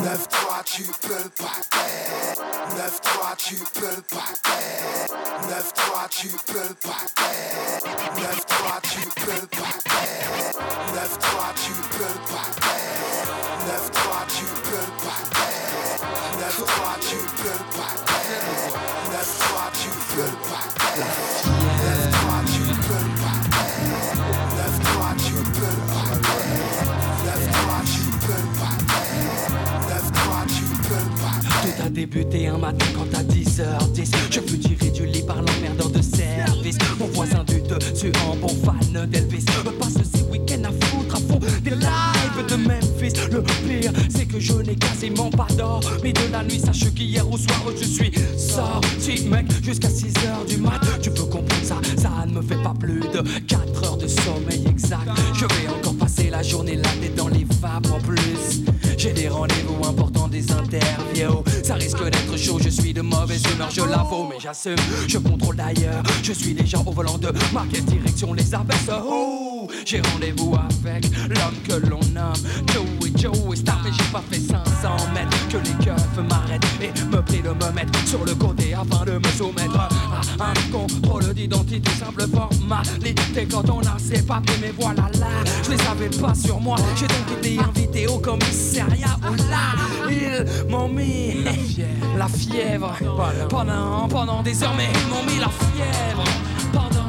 9-3, tu peux pas faire. 9-3, tu peux pas faire. 9-3, tu peux pas faire. 9-3, tu peux pas faire. 9-3, tu peux pas faire. 9-3, débuté un matin quand à 10h10 Je fus tiré du lit par l'emmerdeur de service. Mon voisin du dessus en bon fan d'Elvis passe ces week-ends à foutre à fond des lives de Memphis. Le pire c'est que je n'ai quasiment pas d'or Mais de la nuit. Sache qu'hier au soir je suis sorti mec Jusqu'à 6h du mat. Tu peux comprendre ça, ça ne me fait pas plus de 4 heures de sommeil exact. Je vais encore passer la journée tête dans les vapes en plus. J'ai des rendez-vous importants, des interviews. Ça risque d'être chaud, je suis de mauvaise humeur, je l'avoue Mais j'assume, je contrôle d'ailleurs Je suis déjà au volant de ma direction les abaisse Oh, j'ai rendez-vous avec l'homme que l'on nomme Joey Joey Star Mais j'ai pas fait 500 mètres Que les keufs m'arrêtent et me prient de me mettre sur le côté Afin de me soumettre à un contrôle d'identité Simple formalité. Quand on a ses papiers Mais voilà là, je les avais pas sur moi. J'ai donc été invité au commissariat Où là, ils m'ont mis la fièvre. Pendant, pendant des heures Mais ils m'ont mis la fièvre. Pendant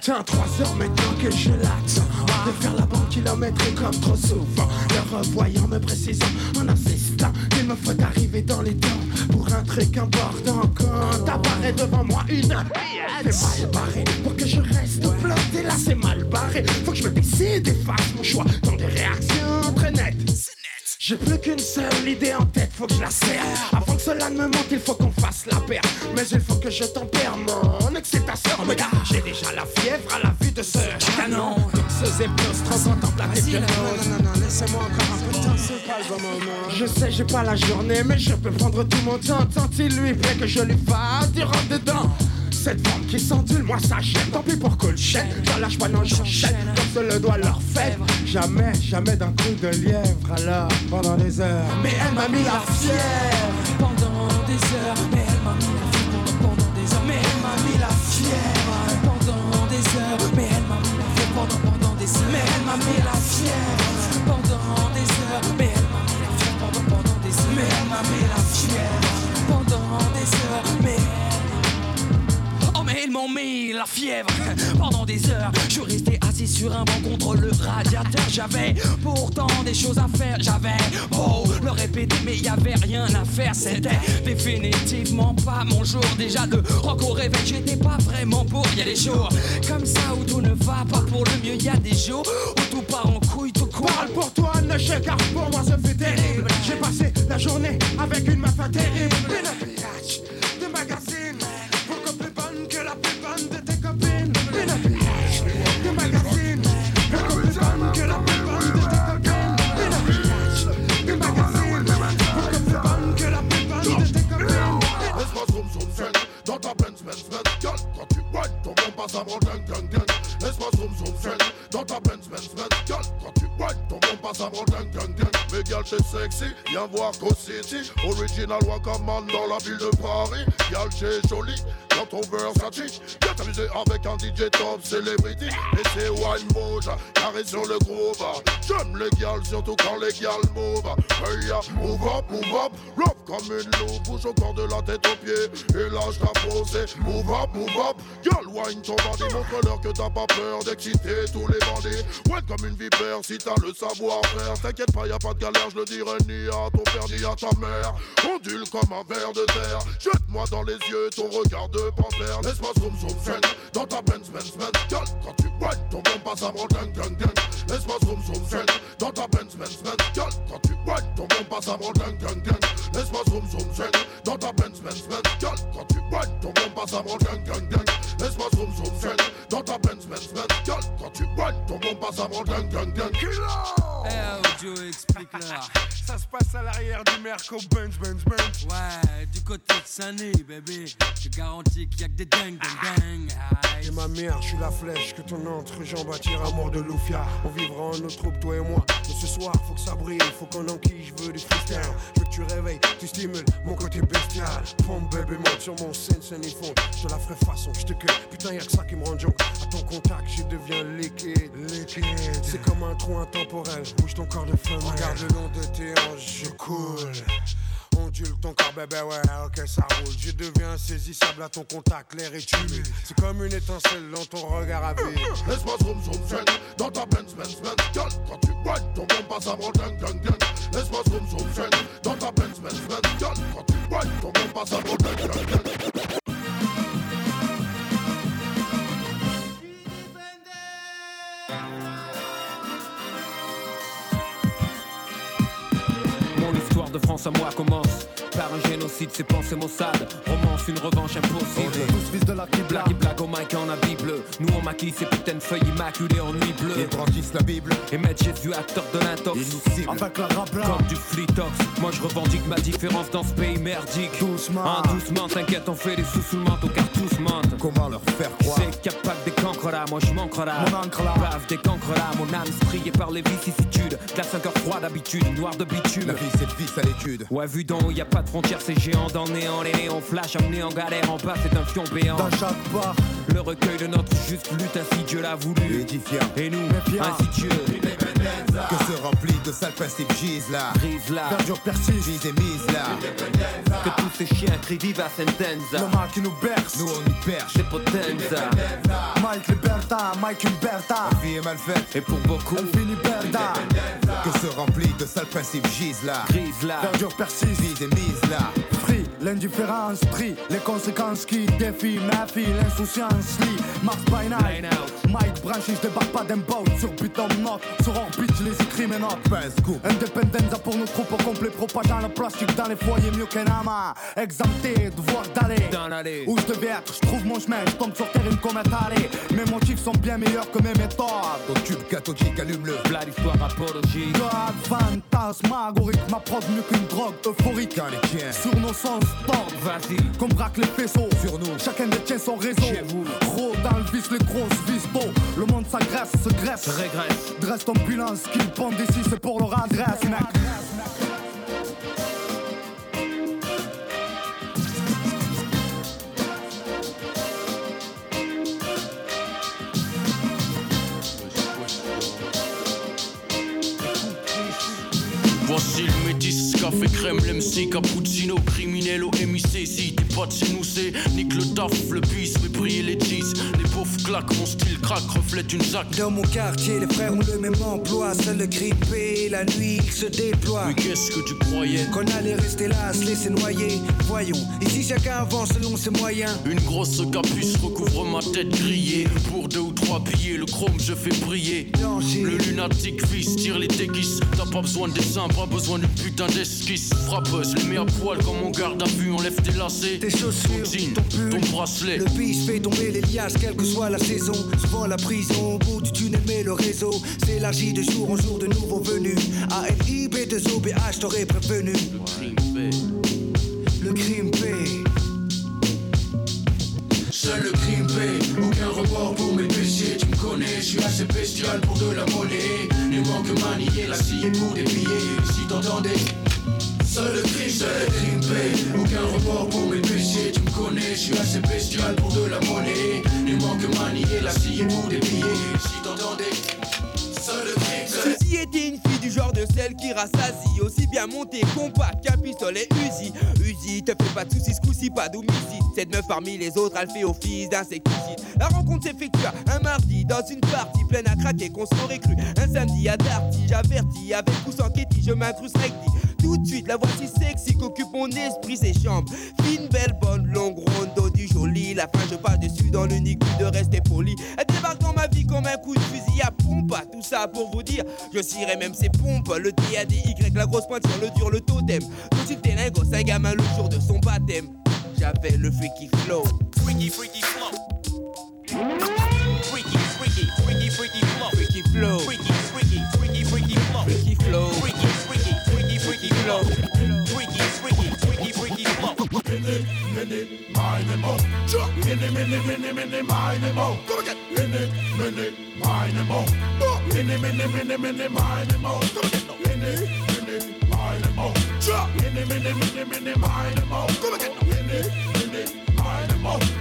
Putain, 3 heures maintenant que je l'attends. De faire la banque kilométrique comme trop souvent. Le revoyant me précisant en insistant Qu'il me faut arriver dans les temps Pour un truc important. Quand apparaît devant moi une C'est mal barré Pour que je reste planté là c'est mal barré. Faut que je me décide et fasse mon choix. Dans des réactions très nettes j'ai plus qu'une seule idée en tête, faut que je la serre. Avant que cela ne me monte, il faut qu'on fasse la paire. Mais il faut que je tempère mon excitation. Regarde, j'ai déjà la fièvre à la vue de ce canon. ce zéplos transcendental la tête non, non, non, non, laissez-moi encore un peu de temps, c'est pas le bon moment. Je sais, j'ai pas la journée, mais je peux prendre tout mon temps Tant il lui plaît que je lui fasse du rentre dedans cette forme qui s'endule, moi ça gêne. Tant pis pour qu'on le chaîne, j'en lâche pas, non j'enchaîne. Comme se le doigt leur fève Jamais, jamais d'un coup de lièvre Alors, pendant des heures. Mais elle m'a mis la fièvre. Pendant des heures Mais elle m'a mis la fièvre. Pendant des heures Mais elle m'a mis la fièvre. Pendant des heures Mais elle m'a mis la fièvre. Pendant des heures Mais elle m'a mis la fièvre ils m'ont mis la fièvre pendant des heures Je restais assis sur un banc contre le radiateur. J'avais pourtant des choses à faire, j'avais beau le répéter, mais y avait rien à faire. C'était définitivement pas mon jour. Déjà le rock au réveil, j'étais pas vraiment pour. Y a des jours comme ça où tout ne va pas pour le mieux. Y a des jours où tout part en couille, tout court. Parle pour toi, ne car pour moi ça fait terrible. J'ai passé la journée avec une meuf terrible. Benz Girl, quand tu whine, ton bon passe à mon gang gang. Gang Laisse-moi zoom zoom dans ta Benz Benz Girl, quand tu whine, ton bon passe à mon gang gang gang Girl, t'es sexy, viens voir Co City. Original Wakaman dans la ville de Paris. Girl, t'es jolie dans ton Versace Viens t'amuser avec un DJ top celebrity. Et c'est wine mode, carré sur le groove. J'aime les gals, surtout quand les gals move. Hey, ya, move up, move up, rough comme une loupe Bouge encore de la tête aux pieds. Et lâche ta posée Move up, move up. Girl, wine ton bandit Montre-leur que t'as pas peur d'exciter tous les bandits. Ouais comme une vipère si t'as le savoir-faire. T'inquiète pas, y a pas de galère, je le dirai ni à ton père ni à ta mère. Ondule comme un ver de terre. Jette-moi dans les yeux ton regard de panthère. Laisse-moi zoom zoom zen Dans ta Benz Benz Benz Girl, quand tu whine ton bon passe à mon gang gang gang Laisse-moi zoom zoom zen Dans ta Benz Benz Benz Girl, quand tu whine ton bon passe à mon gang gang gang Laisse-moi zoom zoom zen Dans ta Benz Benz Benz Girl, quand tu whine ton bon passe à mon gang gang gang Laisse-moi zoom zoom zen Dans ta Benz Benz Benz Girl, quand tu passe Eh, Joe, explique-leur. Ça se passe à l'arrière du Merco Benz Benz Benz Ouais, du côté de Sané, bébé. Je garantis qu'il y a que des dingues, dingues, dingues. Aïe. Et ma mère, je suis la flèche que ton entrejambe attire à mort de Loufia. On vivra en notre troupe, toi et moi. Mais ce soir, faut que ça brille, faut qu'on enquille, je veux du freestyle. Je veux que tu réveilles, tu stimules mon côté bestial. Pompe bébé, monte sur mon scène, scène et fond. Je te la ferai façon, je te cueille. Putain, y'a que ça qui me rend joke. À ton contact, je deviens liquide. Liquide. C'est comme un trou intemporel. Bouge ton corps de femme. Regarde le long de tes hanches, je coule. Ondule ton corps, bébé, ouais, ok, ça roule. Je deviens saisissable à ton contact, l'air est humide. C'est comme une étincelle dans ton regard à vide. Laisse-moi zoom zoom zen Dans ta Benz Benz Benz Girl, quand tu whine ton bon passe à mon gang gang gang Laisse-moi zoom zoom zen Dans ta Benz Benz Benz Girl, quand tu whine ton bon passe à mon gang gang gang France à moi commence par un génocide, c'est pensées Mossad. Romance, une revanche impossible. Tous fils de la Kibla. Et black au mic en habit bleu. Nous on maquille ces putains de feuilles immaculées en nuit bleue. Ils brandissent la Bible. Et mettent Jésus acteur de l'intox. Avec la rabla. Comme du flitox. Moi je revendique ma différence dans ce pays merdique. Doucement. Ah, doucement, t'inquiète, on fait des sous sous le manteau car tous mentent. Comment leur faire croire? C'est pas moi je manquerai là. Mon encre là. Bave des cancres là, mon âme striée par les vicissitudes. Glace un cœur froid d'habitude, noir de bitume. La vie, c'est le vice à l'étude. Ouais, vu d'en haut, y a pas de frontières, c'est géant dans le néant. Les néons flash, amenés en galère, en bas, c'est un fion béant. Dans chaque bar. Le recueil de notre juste lutte, ainsi Dieu l'a voulu. Édifiant. Et nous, Méfiant. ainsi Dieu. Que se remplit de sales principes gisent là. Brise là. Verdure persiste. Vise et mise là. Que tous ces chiens crient viva sentenza. Le mal qui nous berce. Nous on y perche. C'est potenza. Mike Liberta, Mike Humberta. La vie est mal faite. Et pour beaucoup, Elle finit berda. Que se remplit de sales principes gisent là. Grise là. Verdure persiste. Vise et mise là. L'indifférence prie. Les conséquences qui défient ma fille. L'insouciance lit. Mars by night. Mike branché, je débarque pas d'un boat Sur but on note, sur orbite, je les écris mes notes. Independenza pour nos troupes au complet Propagande le plastique dans les foyers mieux qu'un ama Exempté, devoir d'aller. Où je devais être, je trouve mon chemin, je tombe sur terre une comète allée Mes motifs sont bien meilleurs que mes méthodes Au tube cathodique, allume-le. Plat l'histoire apologique. God, fantasmagorique, ma prod mieux qu'une drogue euphorique. Sur nos sens tordent Vas-y. Qu'on braque les faisceaux Sur nous. Chacun détient son réseau Chez vous. Gros dans le vice, les grosses vis tôt Le monde s'agresse, se graisse Régresse. Dresse ton bilan, ce qu'ils pondent ici, c'est pour leur adresse, mec. Voici le métis, café crème, l'MC, cappuccino, criminel au MIC. Si t'es pas de chez nous, c'est nique le taf, le bis, mais briller les cheese. Les pauvres claque, mon style craque, reflète une zac. Dans mon quartier, les frères ont le même emploi. Seul le grippé, la nuit se déploie. Mais qu'est-ce que tu croyais? Qu'on allait rester là, se laisser noyer. Voyons, ici chacun avance selon ses moyens. Une grosse capuce recouvre ma tête grillée. Pour deux ou trois billets, le chrome je fais briller. Le lunatique fils tire les déguises. T'as pas besoin de dessin, pas besoin d'une putain d'esquisse. Frappeuse, les mets à poil comme mon garde à vue, enlève tes lacets. Tes chaussures, ton jean, ton bracelet. Le bis fait tomber les liasses, quelle que soit la saison. Souvent la prison, au bout du tunnel, mais le réseau s'élargit de jour en jour de nouveaux venus. ALIB, 2 OBH, t'aurais prévenu. Le crime paie. Seul le crime paie, aucun report pour mes péchés. Tu me connais, je suis assez bestial pour de la monnaie. Ne manque manier la scie pour des. Si t'entendais, seul le crime, seul le aucun report pour mes péchés. Tu me connais, je suis assez bestial pour de la monnaie. Ne manque manier la scie pour des. Si t'entendais, Suzy était une fille du genre de celle qui rassasie Aussi bien montée compact qu'un pistolet Uzi. Uzi, te fais pas de soucis, ce pas d'homicide. Cette meuf parmi les autres, elle fait office d'insecticide La rencontre s'effectua un mardi dans une partie pleine à craquer qu'on s'aurait cru. Un samedi à Darty, j'avertis avec ou sans kéti, je m'incruste tout de suite, la voici sexy qu'occupe mon esprit, ses chambres. Fine, belle, bonne, longue, ronde, La fin, je passe dessus dans l'unique but de rester poli. Elle débarque dans ma vie comme un coup de fusil à pompe. Tout ça pour vous dire, je cirerai même ses pompes. Le D A D Y, la grosse pointe sur le dur, le totem. Tout de suite, t'es lingo, c'est un gamin le jour de son baptême. J'avais le freaky flow. Freaky, freaky flow. Freaky, freaky, freaky, freaky flow. Freaky flow. Freaky, freaky, freaky, freaky flow. Freaky flow. Freaky, freaky, freaky, freaky flow. Freaky, freaky, freaky, freaky flow. Minute, minute, mine mo. Minute, minute, minute, minute, mine mo. Come again. Minute, minute, mine mo. Minute, minute, minute, minute, mine mo. Come again. Minute, minute, mine mo. Minute, minute, minute, minute, mine mo. Come again. Minute, minute, mine mo.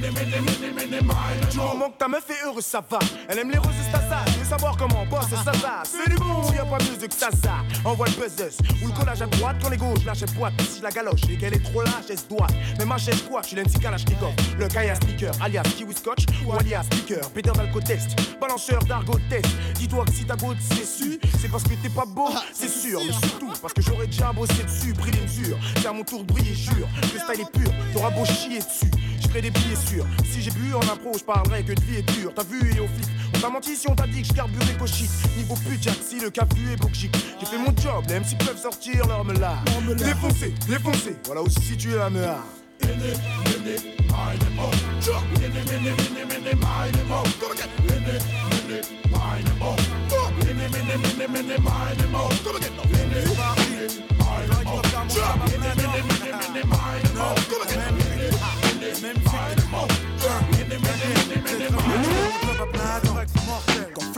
Mo. moment que ta meuf est heureuse, ça va. Elle aime les roses, c'est ça. Je veux savoir comment on bosse, c'est ça, ça. C'est du bon. Y a pas mieux que ça, ça. Envoie le buzz ou le collage à droite quand les gauches lâchent boîte. Si la galoche et qu'elle est trop lâche, elle se doit. Mais ma chaise quoi, je suis l'NC Kalashnikov. Le Kaya Sneaker, alias Kiwi Scotch ou alias Speaker. Peter Test balanceur d'argot test. Dis-toi que si ta goutte c'est su, c'est parce que t'es pas beau, c'est sûr. Mais surtout parce que j'aurais déjà bossé dessus, pris les mesures. C'est à mon tour de briller, jure. Le style est pur, t'auras beau chier dessus. Des sûrs. Si j'ai bu en impro, je parlerai que de vie est dure. T'as vu et au flic, on t'a menti si on t'a dit que je carburais shit. Niveau pute, si le cafu est bougique. J'ai fait mon job, les MC peuvent sortir leur meula. Défoncé, défoncé, voilà où se situe la mea.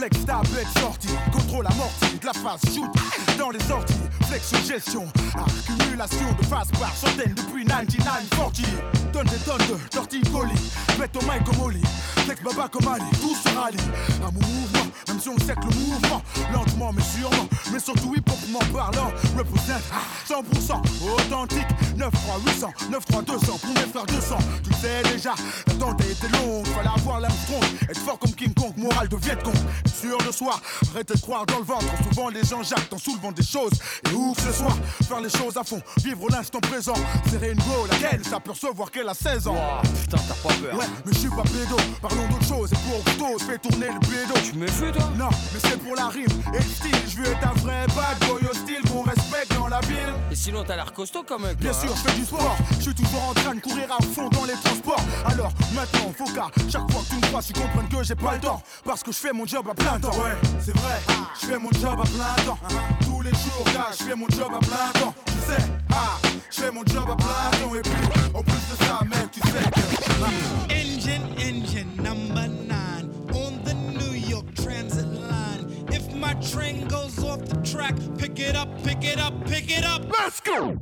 Flex ta bête sortie, contrôle amorti de la phase shoot dans les sorties, flex gestion, accumulation de phases par centaines depuis 9940. Donne des tonnes de torticolis, mets au mic comme Oli, flex baba comme Ali, tout se rallie mon mouvement, même si on sait que le mouvement, lentement mais sûrement, mais surtout hip hopement parlant, représente 100% authentique, 93800, 93200 pour mes frères 200, tu sais déjà, l'attente a été longue, fallait avoir l'Armstrong, être fort comme King Kong, moral de Viet Cong, sûr de soi, arrêtez de croire dans le ventre, souvent les gens jactent en soulevant des choses, et ouf ce soir, faire les choses à fond, vivre l'instant présent, serrer une go, laquelle s'apercevoir qu'elle a 16 ans. putain, t'as pas peur. Ouais, mais je suis pas pédo, parlons d'autre chose, et pour tous, fais tourner le pédo. Tu me toi Non, mais c'est pour la rime, et le style, je veux être un vrai bad boy hostile qu'on respecte dans la ville. Et sinon, t'as l'air costaud quand même. Bien toi, sûr, hein. je fais du sport. Je suis toujours en train de courir à fond dans les transports. Alors maintenant, faut qu'à chaque fois que tu me crois, tu comprennes que j'ai pas le temps. Parce que je fais mon job à plein temps. Ouais, c'est vrai. Je fais mon job à plein temps. Tous les jours, gars, je fais mon job à plein temps. Tu sais, ah, je fais mon job à plein temps. Et puis, en plus de ça, mec, tu sais que. Engine, engine number my train goes off the track, pick it up, pick it up, pick it up. Let's go!